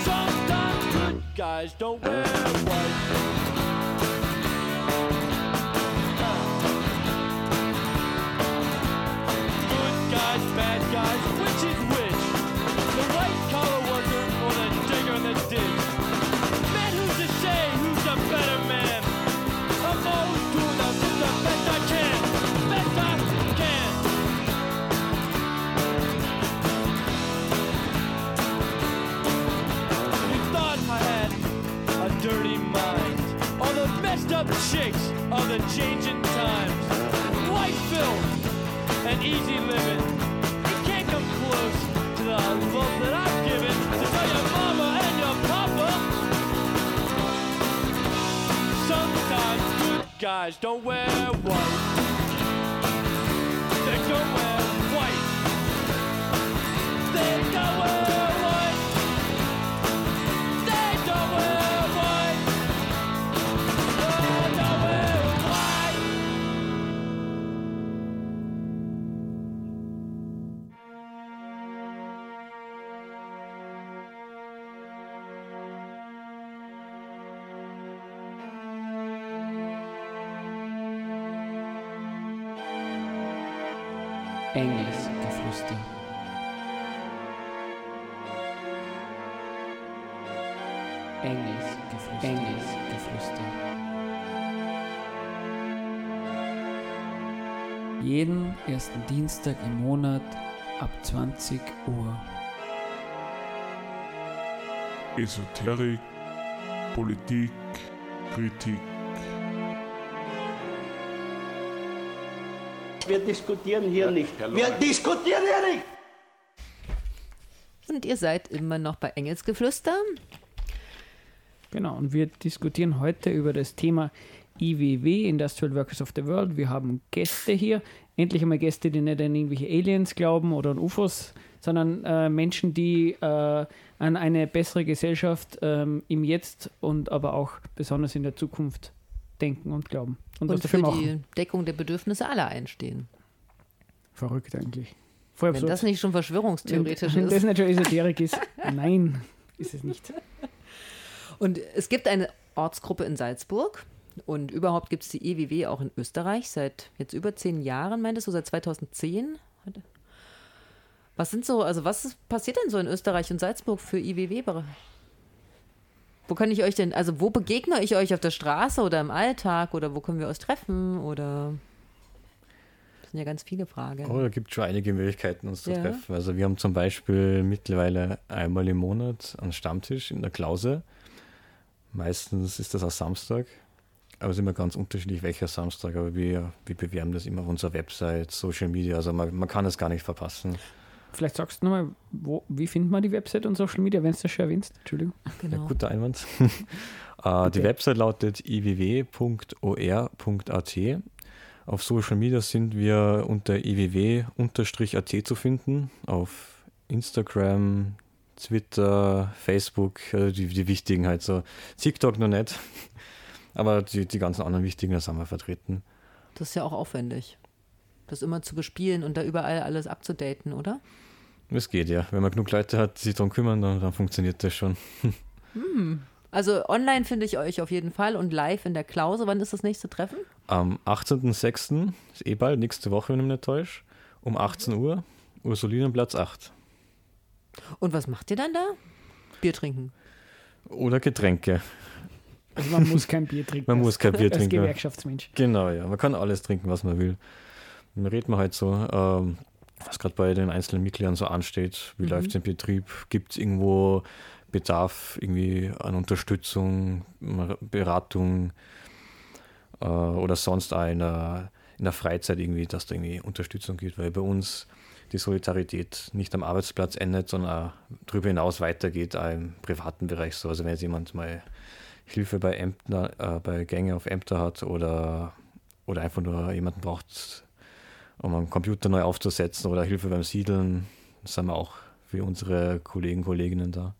Sometimes good guys don't wear guys. Don't wear ersten Dienstag im Monat ab 20 Uhr. Esoterik, Politik, Kritik. Wir diskutieren hier nicht. Wir diskutieren hier nicht. Und ihr seid immer noch bei Engelsgeflüster. Genau, und wir diskutieren heute über das Thema IWW, Industrial Workers of the World. Wir haben Gäste hier, endlich einmal Gäste, die nicht an irgendwelche Aliens glauben oder an UFOs, sondern äh, Menschen, die äh, an eine bessere Gesellschaft ähm, im Jetzt und aber auch besonders in der Zukunft denken und glauben. Und, was Und dafür für machen. die Deckung der Bedürfnisse aller einstehen. Verrückt eigentlich. Voll Wenn das nicht schon verschwörungstheoretisch Wenn das ist. nicht schon Esoterik ist. Nein, ist es nicht. Und es gibt eine Ortsgruppe in Salzburg. Und überhaupt gibt es die EWW auch in Österreich seit jetzt über zehn Jahren, meintest du, seit 2010? Was sind so, also was passiert denn so in Österreich und Salzburg für IWW? Wo kann ich euch denn, also wo begegne ich euch auf der Straße oder im Alltag oder wo können wir uns treffen oder das sind ja ganz viele Fragen. Oh, da gibt es schon einige Möglichkeiten, uns zu Ja. treffen. Also wir haben zum Beispiel mittlerweile einmal im Monat einen Stammtisch in der Klause. Meistens ist das am Samstag. Aber es ist immer ganz unterschiedlich, welcher Samstag. Aber wir, wir bewerben das immer auf unserer Website, Social Media. Also man, man kann es gar nicht verpassen. Vielleicht sagst du nochmal, wo, wie findet man die Website und Social Media, wenn du das schon erwähnst? Entschuldigung. Genau. Ja, guter Einwand. äh, die Website lautet iww.or.at. Auf Social Media sind wir unter iww-at zu finden. Auf Instagram, Twitter, Facebook, äh, die, die wichtigen halt so. TikTok noch nicht. Aber die, die ganzen anderen wichtigen, da sind wir vertreten. Das ist ja auch aufwendig. Das immer zu bespielen und da überall alles abzudaten, oder? Es geht ja. Wenn man genug Leute hat, die sich darum kümmern, dann, dann funktioniert das schon. Also online finde ich euch auf jeden Fall und live in der Klause. Wann ist das nächste Treffen? Am 18.06. ist eh bald, nächste Woche, wenn ich mich nicht täusche, um 18 Uhr, Ursulinenplatz 8. Und was macht ihr dann da? Bier trinken. Oder Getränke. Also man muss kein Bier trinken. Man als- muss kein Bier als trinken. Gewerkschaftsmensch. Genau, ja. Man kann alles trinken, was man will. Dann redet man halt so, ähm, was gerade bei den einzelnen Mitgliedern so ansteht. Wie läuft es im Betrieb? Gibt es irgendwo Bedarf irgendwie an Unterstützung, Beratung äh, oder sonst auch in der, in der Freizeit irgendwie, dass da irgendwie Unterstützung gibt? Weil bei uns die Solidarität nicht am Arbeitsplatz endet, sondern auch darüber hinaus weitergeht, auch im privaten Bereich so. Also wenn jetzt jemand mal Hilfe bei Ämter, äh, bei Gänge auf Ämter hat oder, oder einfach nur jemanden braucht, um einen Computer neu aufzusetzen oder Hilfe beim Siedeln, sind wir auch für unsere Kollegen, Kolleginnen da.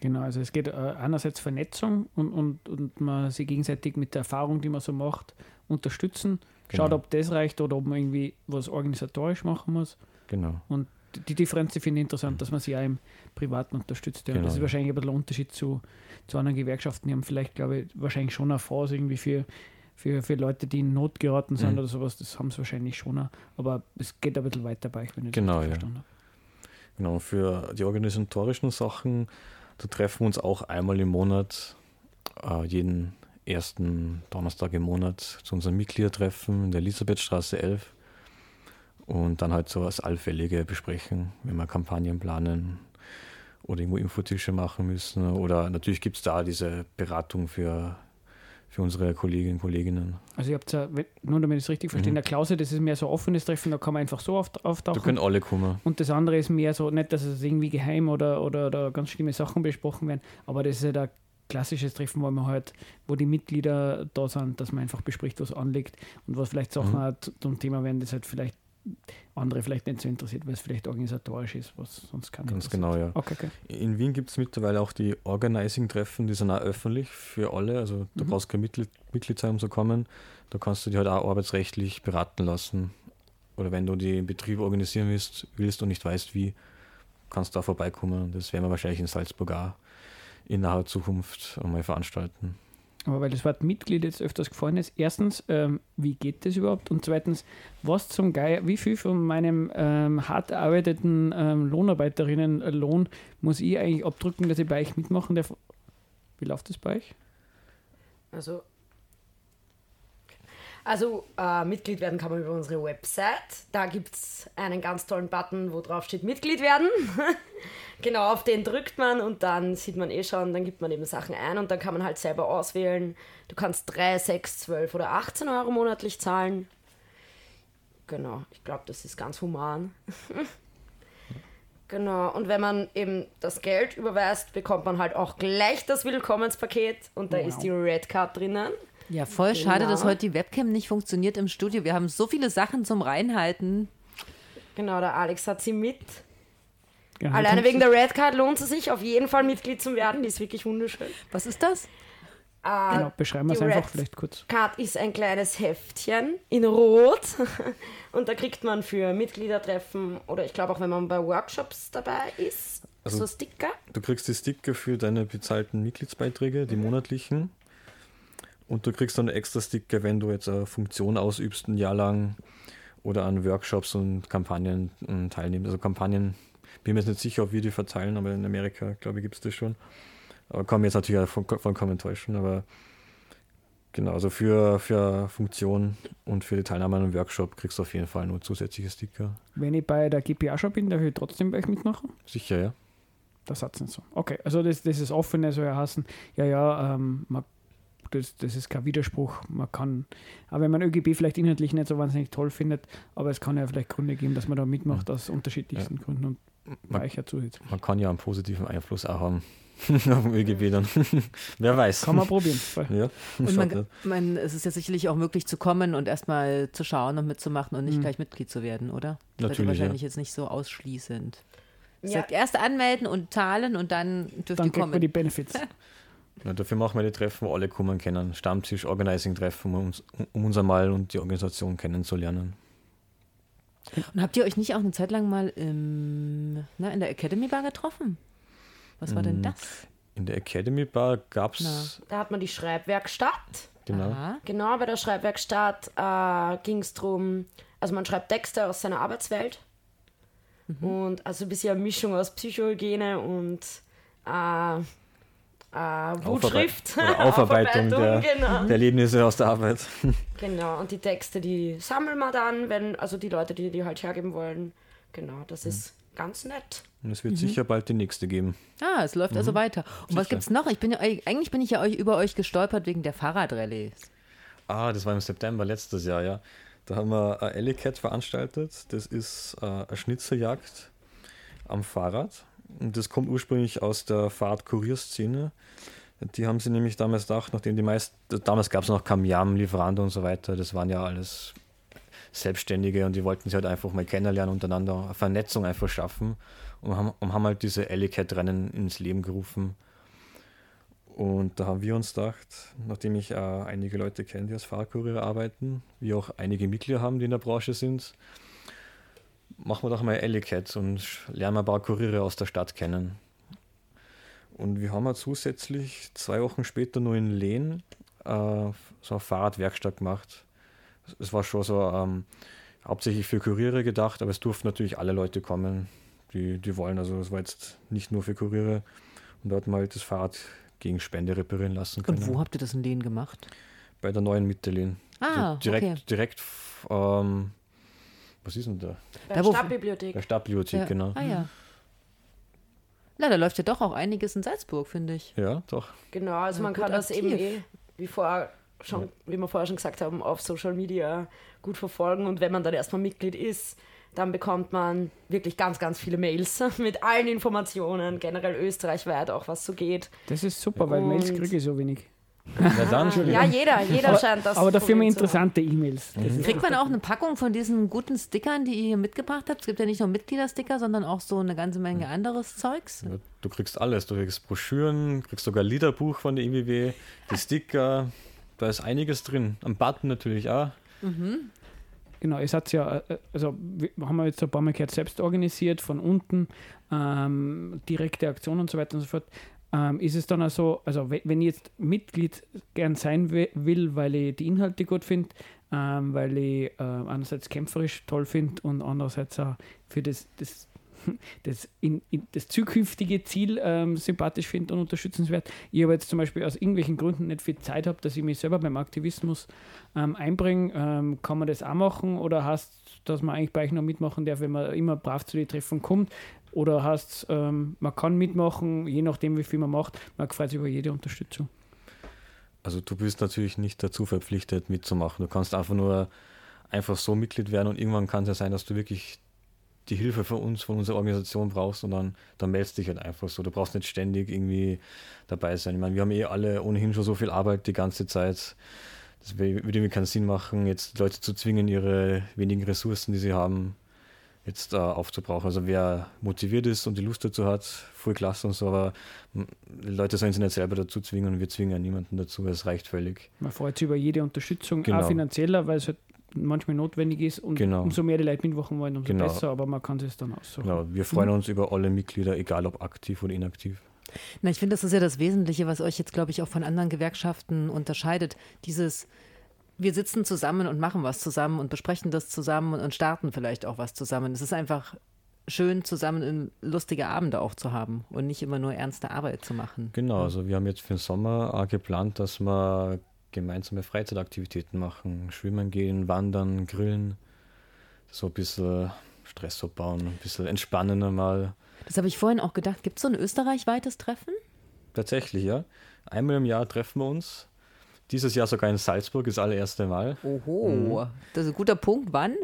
Genau, also es geht äh, einerseits Vernetzung und, und, und man sich gegenseitig mit der Erfahrung, die man so macht, unterstützen. Schaut, Genau. ob das reicht oder ob man irgendwie was organisatorisch machen muss. Genau. Und die Differenz die finde ich interessant, dass man sie auch im Privaten unterstützt. Ja. Genau, das ist wahrscheinlich ein bisschen ein Unterschied zu, zu anderen Gewerkschaften. Die haben vielleicht, glaube ich, wahrscheinlich schon eine Phase irgendwie für, für, für Leute, die in Not geraten sind Mhm. oder sowas. Das haben sie wahrscheinlich schon. auch. Aber es geht ein bisschen weiter bei euch, wenn ich das Genau, richtig ja. verstanden habe. Genau, für die organisatorischen Sachen, da treffen wir uns auch einmal im Monat, äh, jeden ersten Donnerstag im Monat zu unserem Mitgliedertreffen in der Elisabethstraße 11 und dann halt so das allfällige besprechen, wenn wir Kampagnen planen oder irgendwo Infotische machen müssen oder natürlich gibt es da diese Beratung für, für unsere Kolleginnen und Kolleginnen. Also ihr habt ja, nur damit ich es richtig verstehe, Mhm. der Klause, das ist mehr so offenes Treffen, da kann man einfach so auft Da auftauchen. können alle kommen. Und das andere ist mehr so, nicht, dass es irgendwie geheim oder, oder, oder ganz schlimme Sachen besprochen werden, aber das ist ja ein klassisches Treffen, wo man halt, wo die Mitglieder da sind, dass man einfach bespricht, was anliegt und was vielleicht Sachen Mhm. zu- zum Thema werden, das halt vielleicht andere vielleicht nicht so interessiert, weil es vielleicht organisatorisch ist, was sonst kann. Ganz genau, ja. Okay, okay. In Wien gibt es mittlerweile auch die Organizing-Treffen, die sind auch öffentlich für alle. Also da Mhm. brauchst du kein Mitglied, Mitglied sein, um zu kommen. Da kannst du dich halt auch arbeitsrechtlich beraten lassen. Oder wenn du die Betriebe organisieren willst, willst und nicht weißt, wie, kannst du da vorbeikommen. Das werden wir wahrscheinlich in Salzburg auch in naher Zukunft einmal veranstalten. Aber weil das Wort Mitglied jetzt öfters gefallen ist, erstens, ähm, wie geht das überhaupt? Und zweitens, was zum Geier, wie viel von meinem ähm, hart erarbeiteten ähm, Lohnarbeiterinnenlohn muss ich eigentlich abdrücken, dass ich bei euch mitmachen darf? Wie läuft das bei euch? Also, also äh, Mitglied werden kann man über unsere Website. Da gibt es einen ganz tollen Button, wo drauf steht Mitglied werden. genau, auf den drückt man und dann sieht man eh schon, dann gibt man eben Sachen ein und dann kann man halt selber auswählen. Du kannst 3, 6, 12 oder 18 Euro monatlich zahlen. Genau, ich glaube, das ist ganz human. Genau, und wenn man eben das Geld überweist, bekommt man halt auch gleich das Willkommenspaket und da Wow. ist die Red Card drinnen. Ja, voll schade, Genau. dass heute die Webcam nicht funktioniert im Studio. Wir haben so viele Sachen zum Reinhalten. Genau, der Alex hat sie mit. Genau, Alleine wegen der Red Card lohnt es sich auf jeden Fall Mitglied zu werden. Die ist wirklich wunderschön. Was ist das? Äh, Genau, beschreiben wir es einfach Red vielleicht kurz. Card ist ein kleines Heftchen in Rot und da kriegt man für Mitgliedertreffen oder ich glaube auch, wenn man bei Workshops dabei ist, Also- so Sticker. Du kriegst die Sticker für deine bezahlten Mitgliedsbeiträge, die monatlichen. Und du kriegst dann extra Sticker, wenn du jetzt eine Funktion ausübst, ein Jahr lang oder an Workshops und Kampagnen ähm, teilnimmst. Also Kampagnen, bin mir jetzt nicht sicher, ob wir die verteilen, aber in Amerika, glaube ich, gibt es das schon. Aber kann mich jetzt natürlich auch von, vollkommen enttäuschen, aber genau, also für, für Funktion und für die Teilnahme an einem Workshop kriegst du auf jeden Fall nur zusätzliche Sticker. Wenn ich bei der GPA schon bin, darf ich trotzdem bei euch mitmachen? Sicher, ja. Das hat nicht so. Okay, also das, das ist offene, so heißen, ja, ja, ähm, man, das, das ist kein Widerspruch. Man kann, aber wenn man ÖGB vielleicht inhaltlich nicht so wahnsinnig toll findet, aber es kann ja vielleicht Gründe geben, dass man da mitmacht aus unterschiedlichsten Gründen und bei Man, euch ja zuhört. man kann ja einen positiven Einfluss auch haben auf dem ÖGB dann. Wer weiß. Kann man probieren. Ja, Und man, man, es ist ja sicherlich auch möglich zu kommen und erstmal zu schauen und mitzumachen und nicht Mhm. gleich Mitglied zu werden, oder? Ihr Natürlich, wahrscheinlich jetzt nicht so ausschließend. Ja. sagt erst anmelden und zahlen und dann dürft Dann ihr kriegt man kommen. die Benefits. Ja, dafür machen wir die Treffen, wo alle kommen können. Stammtisch, Organizing-Treffen, um uns, um uns einmal und die Organisation kennenzulernen. Und habt ihr euch nicht auch eine Zeit lang mal im, na, in der Academy Bar getroffen? Was war denn Mm, das? In der Academy Bar gab es, Da hat man die Schreibwerkstatt. genau, Aha. Genau, bei der Schreibwerkstatt äh, ging es darum, also man schreibt Texte aus seiner Arbeitswelt. Und also ein bisschen eine Mischung aus Psychohygiene und äh, äh, Wutschrift. oder Aufarbeitung der- genau. der Erlebnisse aus der Arbeit. genau, und die Texte, die sammeln wir dann, wenn, also die Leute, die die halt hergeben wollen. Genau, das ist ganz nett. Und es wird sicher bald die nächste geben. Ah, es läuft also weiter. Und was Sicher. gibt's noch? Ich bin ja, eigentlich bin ich ja euch, über euch gestolpert wegen der Fahrradrallye. Ah, das war im September letztes Jahr, ja. Da haben wir eine Ellicat veranstaltet. Das ist äh, eine Schnitzeljagd am Fahrrad. Das kommt ursprünglich aus der Fahrradkurierszene. Die haben sie nämlich damals gedacht, nachdem die meisten, damals gab es noch Kamiam, Lieferando und so weiter, das waren ja alles Selbstständige und die wollten sich halt einfach mal kennenlernen untereinander, eine Vernetzung einfach schaffen und haben, und haben halt diese Ellicat-Rennen ins Leben gerufen. Und da haben wir uns gedacht, nachdem ich äh, einige Leute kenne, die als Fahrradkuriere arbeiten, wir auch einige Mitglieder haben, die in der Branche sind, machen wir doch mal Ellicat und lernen ein paar Kuriere aus der Stadt kennen. Und wir haben ja zusätzlich zwei Wochen später nur in Lehn äh, so eine Fahrradwerkstatt gemacht. Es war schon so ähm, hauptsächlich für Kuriere gedacht, aber es durften natürlich alle Leute kommen, die, die wollen. Also es war jetzt nicht nur für Kuriere. Und da hat man halt das Fahrrad gegen Spende reparieren lassen können. Und wo habt ihr das in Lehn gemacht? Bei der neuen Mittelin. Ah, direkt, okay. direkt, ähm, was ist denn da? Bei der Stadtbibliothek. Der Stadtbibliothek, Ja. genau. Ah ja. Na, da läuft ja doch auch einiges in Salzburg, finde ich. Ja, doch. Genau, also Ja, man kann das eben eh, wie, vorher schon, wie wir vorher schon gesagt haben, auf Social Media gut verfolgen. Und wenn man dann erstmal Mitglied ist, dann bekommt man wirklich ganz, ganz viele Mails mit allen Informationen, generell österreichweit auch, was so geht. Das ist super, weil Mails kriege ich so wenig. Na dann, Ja, jeder, jeder Aber, scheint das aber dafür haben. interessante E-Mails. Ist- Kriegt man auch eine Packung von diesen guten Stickern, die ihr hier mitgebracht habt? Es gibt ja nicht nur Mitgliedersticker, sondern auch so eine ganze Menge anderes Zeugs. Ja, Du kriegst alles. Du kriegst Broschüren, kriegst sogar ein Liederbuch von der IWW, die Sticker. Da ist einiges drin. Am Button natürlich auch. Genau, ihr seid ja, äh, also wir haben wir jetzt ein paar Mal gehört, selbst organisiert, von unten, ähm, direkte Aktion und so weiter und so fort. Ähm, ist es dann auch so, also we- wenn ich jetzt Mitglied gern sein wi- will, weil ich die Inhalte gut finde, ähm, weil ich äh, einerseits kämpferisch toll finde und andererseits auch für das, das, das, in, in das zukünftige Ziel ähm, sympathisch finde und unterstützenswert. Ich aber jetzt zum Beispiel aus irgendwelchen Gründen nicht viel Zeit habe, dass ich mich selber beim Aktivismus ähm, einbringen, ähm, kann man das auch machen oder heißt dass man eigentlich bei euch noch mitmachen darf, wenn man immer brav zu den Treffen kommt? Oder heißt ähm, man kann mitmachen, je nachdem, wie viel man macht, man freut sich über jede Unterstützung. Also du bist natürlich nicht dazu verpflichtet mitzumachen. Du kannst einfach nur einfach so Mitglied werden und irgendwann kann es ja sein, dass du wirklich die Hilfe von uns, von unserer Organisation brauchst und dann, dann meldest dich halt einfach so. Du brauchst nicht ständig irgendwie dabei sein. Ich meine, wir haben eh alle ohnehin schon so viel Arbeit die ganze Zeit. Das würde irgendwie keinen Sinn machen, jetzt Leute zu zwingen, ihre wenigen Ressourcen, die sie haben, jetzt äh, aufzubrauchen. Also wer motiviert ist und die Lust dazu hat, voll klasse und so, aber die Leute sollen sich nicht selber dazu zwingen und wir zwingen ja niemanden dazu, es reicht völlig. Man freut sich über jede Unterstützung, Genau. auch finanzieller, weil es halt manchmal notwendig ist und Genau. umso mehr die Leute mitmachen wollen, umso Genau. besser, aber man kann es dann aussuchen. Genau, wir freuen uns über alle Mitglieder, egal ob aktiv oder inaktiv. Na, ich finde, das ist ja das Wesentliche, was euch jetzt, glaube ich, auch von anderen Gewerkschaften unterscheidet. Dieses, wir sitzen zusammen und machen was zusammen und besprechen das zusammen und, starten vielleicht auch was zusammen. Es ist einfach schön, zusammen lustige Abende auch zu haben und nicht immer nur ernste Arbeit zu machen. Genau, also wir haben jetzt für den Sommer auch geplant, dass wir gemeinsame Freizeitaktivitäten machen. Schwimmen gehen, wandern, grillen. So ein bisschen Stress abbauen, ein bisschen entspannen einmal. Das habe ich vorhin auch gedacht. Gibt es so ein österreichweites Treffen? Tatsächlich, ja. Einmal im Jahr treffen wir uns. Dieses Jahr sogar in Salzburg, das allererste Mal. Oho, das ist ein guter Punkt. Wann?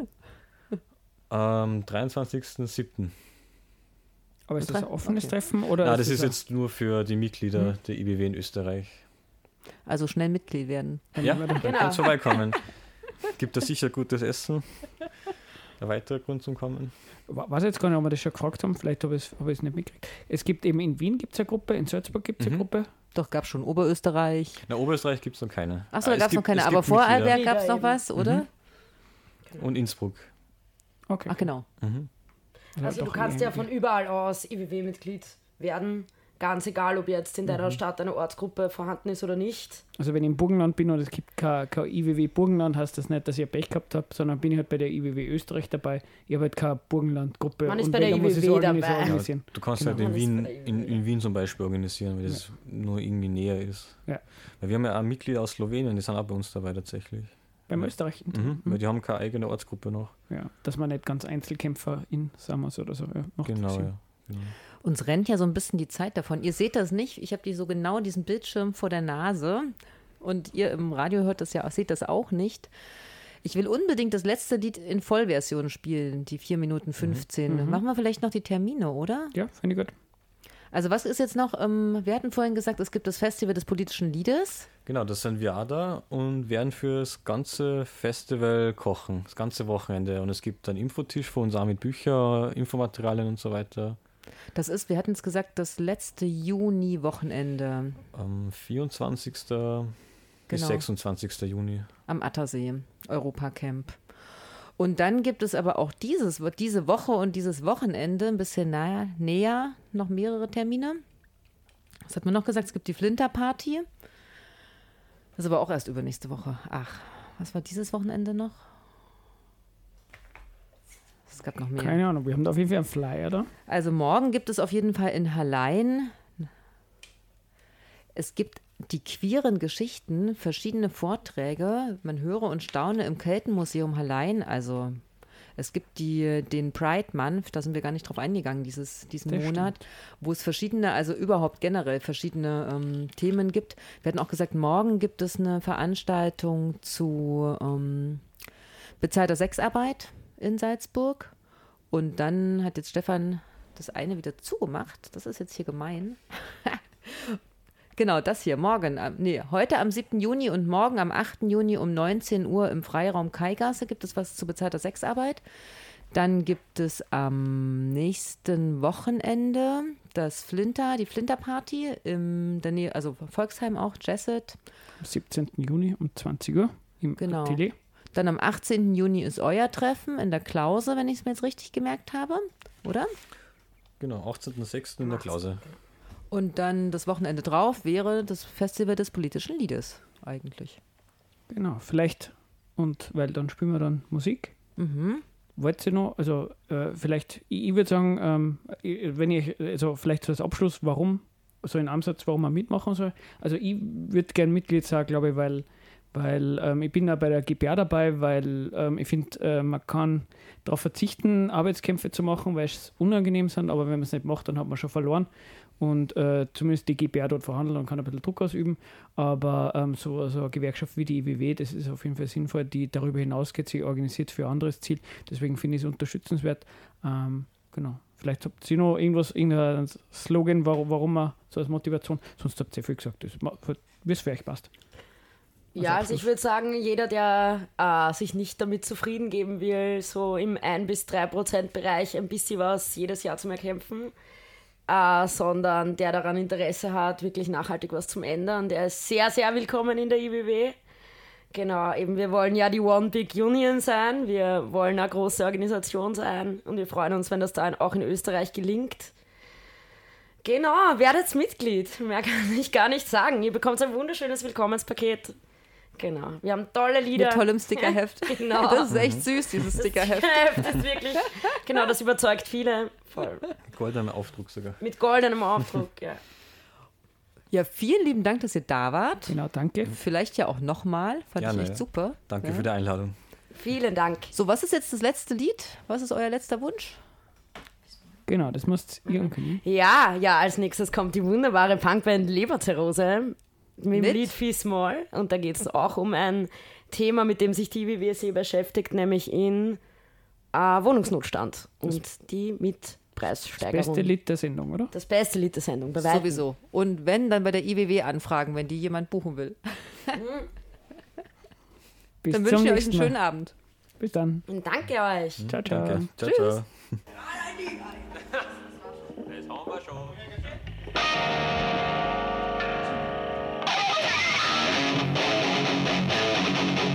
Am 23.07. Aber ist das ein offenes okay. Treffen oder? Na, das ist ein- jetzt nur für die Mitglieder der IBW in Österreich. Also schnell Mitglied werden. Ja, dann Genau. kannst du vorbeikommen. Gibt da sicher gutes Essen. Ein weiterer Grund zum Kommen. Wa- weiß jetzt gar nicht, ob wir das schon gefragt haben, vielleicht habe ich es hab nicht mitgekriegt. Es gibt eben in Wien gibt's eine Gruppe, in Salzburg gibt es eine Mhm. Gruppe. Doch, gab schon Oberösterreich. Na, Oberösterreich gibt es noch keine. Achso, Ah, da gab es noch gibt- keine. es Aber gibt vor. Arlberg gab es noch was, oder? Und Innsbruck. Okay. Ach, genau. Mhm. Also du kannst ja von überall aus IWW-Mitglied werden. Ganz egal, ob jetzt in Mhm. deiner Stadt eine Ortsgruppe vorhanden ist oder nicht. Also wenn ich im Burgenland bin und es gibt kein, kein IWW Burgenland, heißt das nicht, dass ich ein Pech gehabt habe, sondern bin ich halt bei der IWW Österreich dabei. Ich habe halt keine Burgenland-Gruppe. Man ist und bei wenn, der IWW dabei. organisieren. Du kannst Genau. halt in Wien, bei in, in Wien zum Beispiel organisieren, weil das nur irgendwie näher ist. Ja. Weil wir haben ja auch Mitglieder aus Slowenien, die sind auch bei uns dabei tatsächlich. Beim Ja. Österreich. Mhm. Weil die haben keine eigene Ortsgruppe noch. Ja, dass man nicht ganz Einzelkämpfer in Summers oder so. Ja, macht Genau, ja. Genau. Uns rennt ja so ein bisschen die Zeit davon. Ihr seht das nicht. Ich habe die so genau diesen Bildschirm vor der Nase. Und ihr im Radio hört das ja auch, seht das auch nicht. Ich will unbedingt das letzte Lied in Vollversion spielen, die 4 Minuten 15. Machen wir vielleicht noch die Termine, oder? Ja, finde ich gut. Also was ist jetzt noch, ähm, wir hatten vorhin gesagt, es gibt das Festival des politischen Liedes. Genau, das sind wir auch da und werden fürs ganze Festival kochen, das ganze Wochenende. Und es gibt einen Infotisch für uns auch mit Büchern, Infomaterialien und so weiter. Das ist, wir hatten es gesagt, das letzte Juni-Wochenende Am 24. bis Genau. 26. Juni. am Attersee, Europacamp. Und dann gibt es aber auch dieses, diese Woche und dieses Wochenende ein bisschen nahe, näher noch mehrere Termine. Was hat man noch gesagt? Es gibt die Flinter-Party. Das ist aber auch erst übernächste Woche. Ach, was war dieses Wochenende noch? Es gab noch mehr. Keine Ahnung, wir haben da auf jeden Fall einen Flyer da. Also morgen gibt es auf jeden Fall in Hallein. Es gibt die queeren Geschichten, verschiedene Vorträge. Man höre und staune im Keltenmuseum Hallein. Also es gibt die, den Pride Month, da sind wir gar nicht drauf eingegangen, dieses, diesen Das Monat, wo es verschiedene, also überhaupt generell verschiedene ähm, Themen gibt. Wir hatten auch gesagt, morgen gibt es eine Veranstaltung zu ähm, bezahlter Sexarbeit in Salzburg. Und dann hat jetzt Stefan das eine wieder zugemacht. Das ist jetzt hier gemein. genau, das hier, morgen, am- nee, heute am 7. Juni und morgen am 8. Juni um 19 Uhr im Freiraum Kaigasse gibt es was zu bezahlter Sexarbeit. Dann gibt es am nächsten Wochenende das Flinter, die Flinter-Party in der Nähe, also Volksheim auch, Jesset. Am 17. Juni um 20 Uhr im Genau. Atelier. Dann am 18. Juni ist euer Treffen in der Klause, wenn ich es mir jetzt richtig gemerkt habe, oder? Genau, 18.06. in der Klause. Und dann das Wochenende drauf wäre das Festival des politischen Liedes eigentlich. Genau, vielleicht. Und weil dann spielen wir dann Musik. Mhm. Wollt ihr noch, also äh, vielleicht, ich, ich würde sagen, ähm, ich- wenn ich, also vielleicht so als Abschluss, warum, so ein Ansatz, warum man mitmachen soll. Also ich würde gern Mitglied sein, glaube ich, weil, weil ähm, ich bin da bei der GPA dabei, weil ähm, ich finde, äh, man kann darauf verzichten, Arbeitskämpfe zu machen, weil es unangenehm sind, aber wenn man es nicht macht, dann hat man schon verloren. Und äh, zumindest die GPA dort verhandeln und kann ein bisschen Druck ausüben. Aber ähm, so, so eine Gewerkschaft wie die IWW, das ist auf jeden Fall sinnvoll, die darüber hinausgeht, sich organisiert für ein anderes Ziel. Deswegen finde ich es unterstützenswert. Ähm, genau. Vielleicht habt ihr noch irgendwas, irgendein Slogan, warum, warum man so als Motivation, sonst habt ihr viel gesagt, wie es für euch passt. Ja, also ich würde sagen, jeder, der äh, sich nicht damit zufrieden geben will, so im 1 bis 3 Prozent Bereich ein bisschen was jedes Jahr zu erkämpfen, äh, sondern der daran Interesse hat, wirklich nachhaltig was zum Ändern, der ist sehr, sehr willkommen in der IBW. Genau, eben wir wollen ja die One Big Union sein, wir wollen eine große Organisation sein und wir freuen uns, wenn das dann auch in Österreich gelingt. Genau, werdet Mitglied. Mehr kann ich gar nicht sagen. Ihr bekommt ein wunderschönes Willkommenspaket. Genau. Wir haben tolle Lieder. Mit tollem Stickerheft. Genau. Das ist echt süß, dieses Stickerheft. Das ist wirklich, genau, das überzeugt viele. Voll. Goldener Aufdruck sogar. Mit goldenem Aufdruck, ja. Ja, vielen lieben Dank, dass ihr da wart. Genau, danke. Vielleicht ja auch nochmal. Fand Gerne, ich echt ja. super. Danke ja. für die Einladung. Vielen Dank. So, was ist jetzt das letzte Lied? Was ist euer letzter Wunsch? Genau, das müsst ihr ankündigen. Ja, ja, als nächstes kommt die wunderbare Punkband Leberzirrhose mit dem Mit? Lied Fee Small. Und da geht es auch um ein Thema, mit dem sich die WWSE beschäftigt, nämlich in äh, Wohnungsnotstand und die Mietpreissteigerung. Beste Lied der Sendung, oder? Das beste Lied der Sendung, bei weitem. Sowieso. Und wenn, dann bei der IWW anfragen, wenn die jemand buchen will. Bis Dann zum wünschen wir euch einen schönen Abend. Bis dann. Und danke euch. Ciao, ciao. Danke. Ciao, Tschüss. ciao.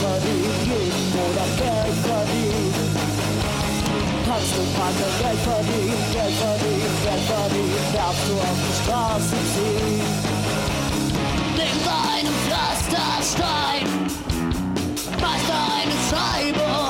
verdient, jeden Monat Geld verdient. Hast du Partner Geld verdient, Geld verdient, Geld verdient, darfst du auf die Straße ziehen. Denk bei Pflasterstein, meister eine Scheibe.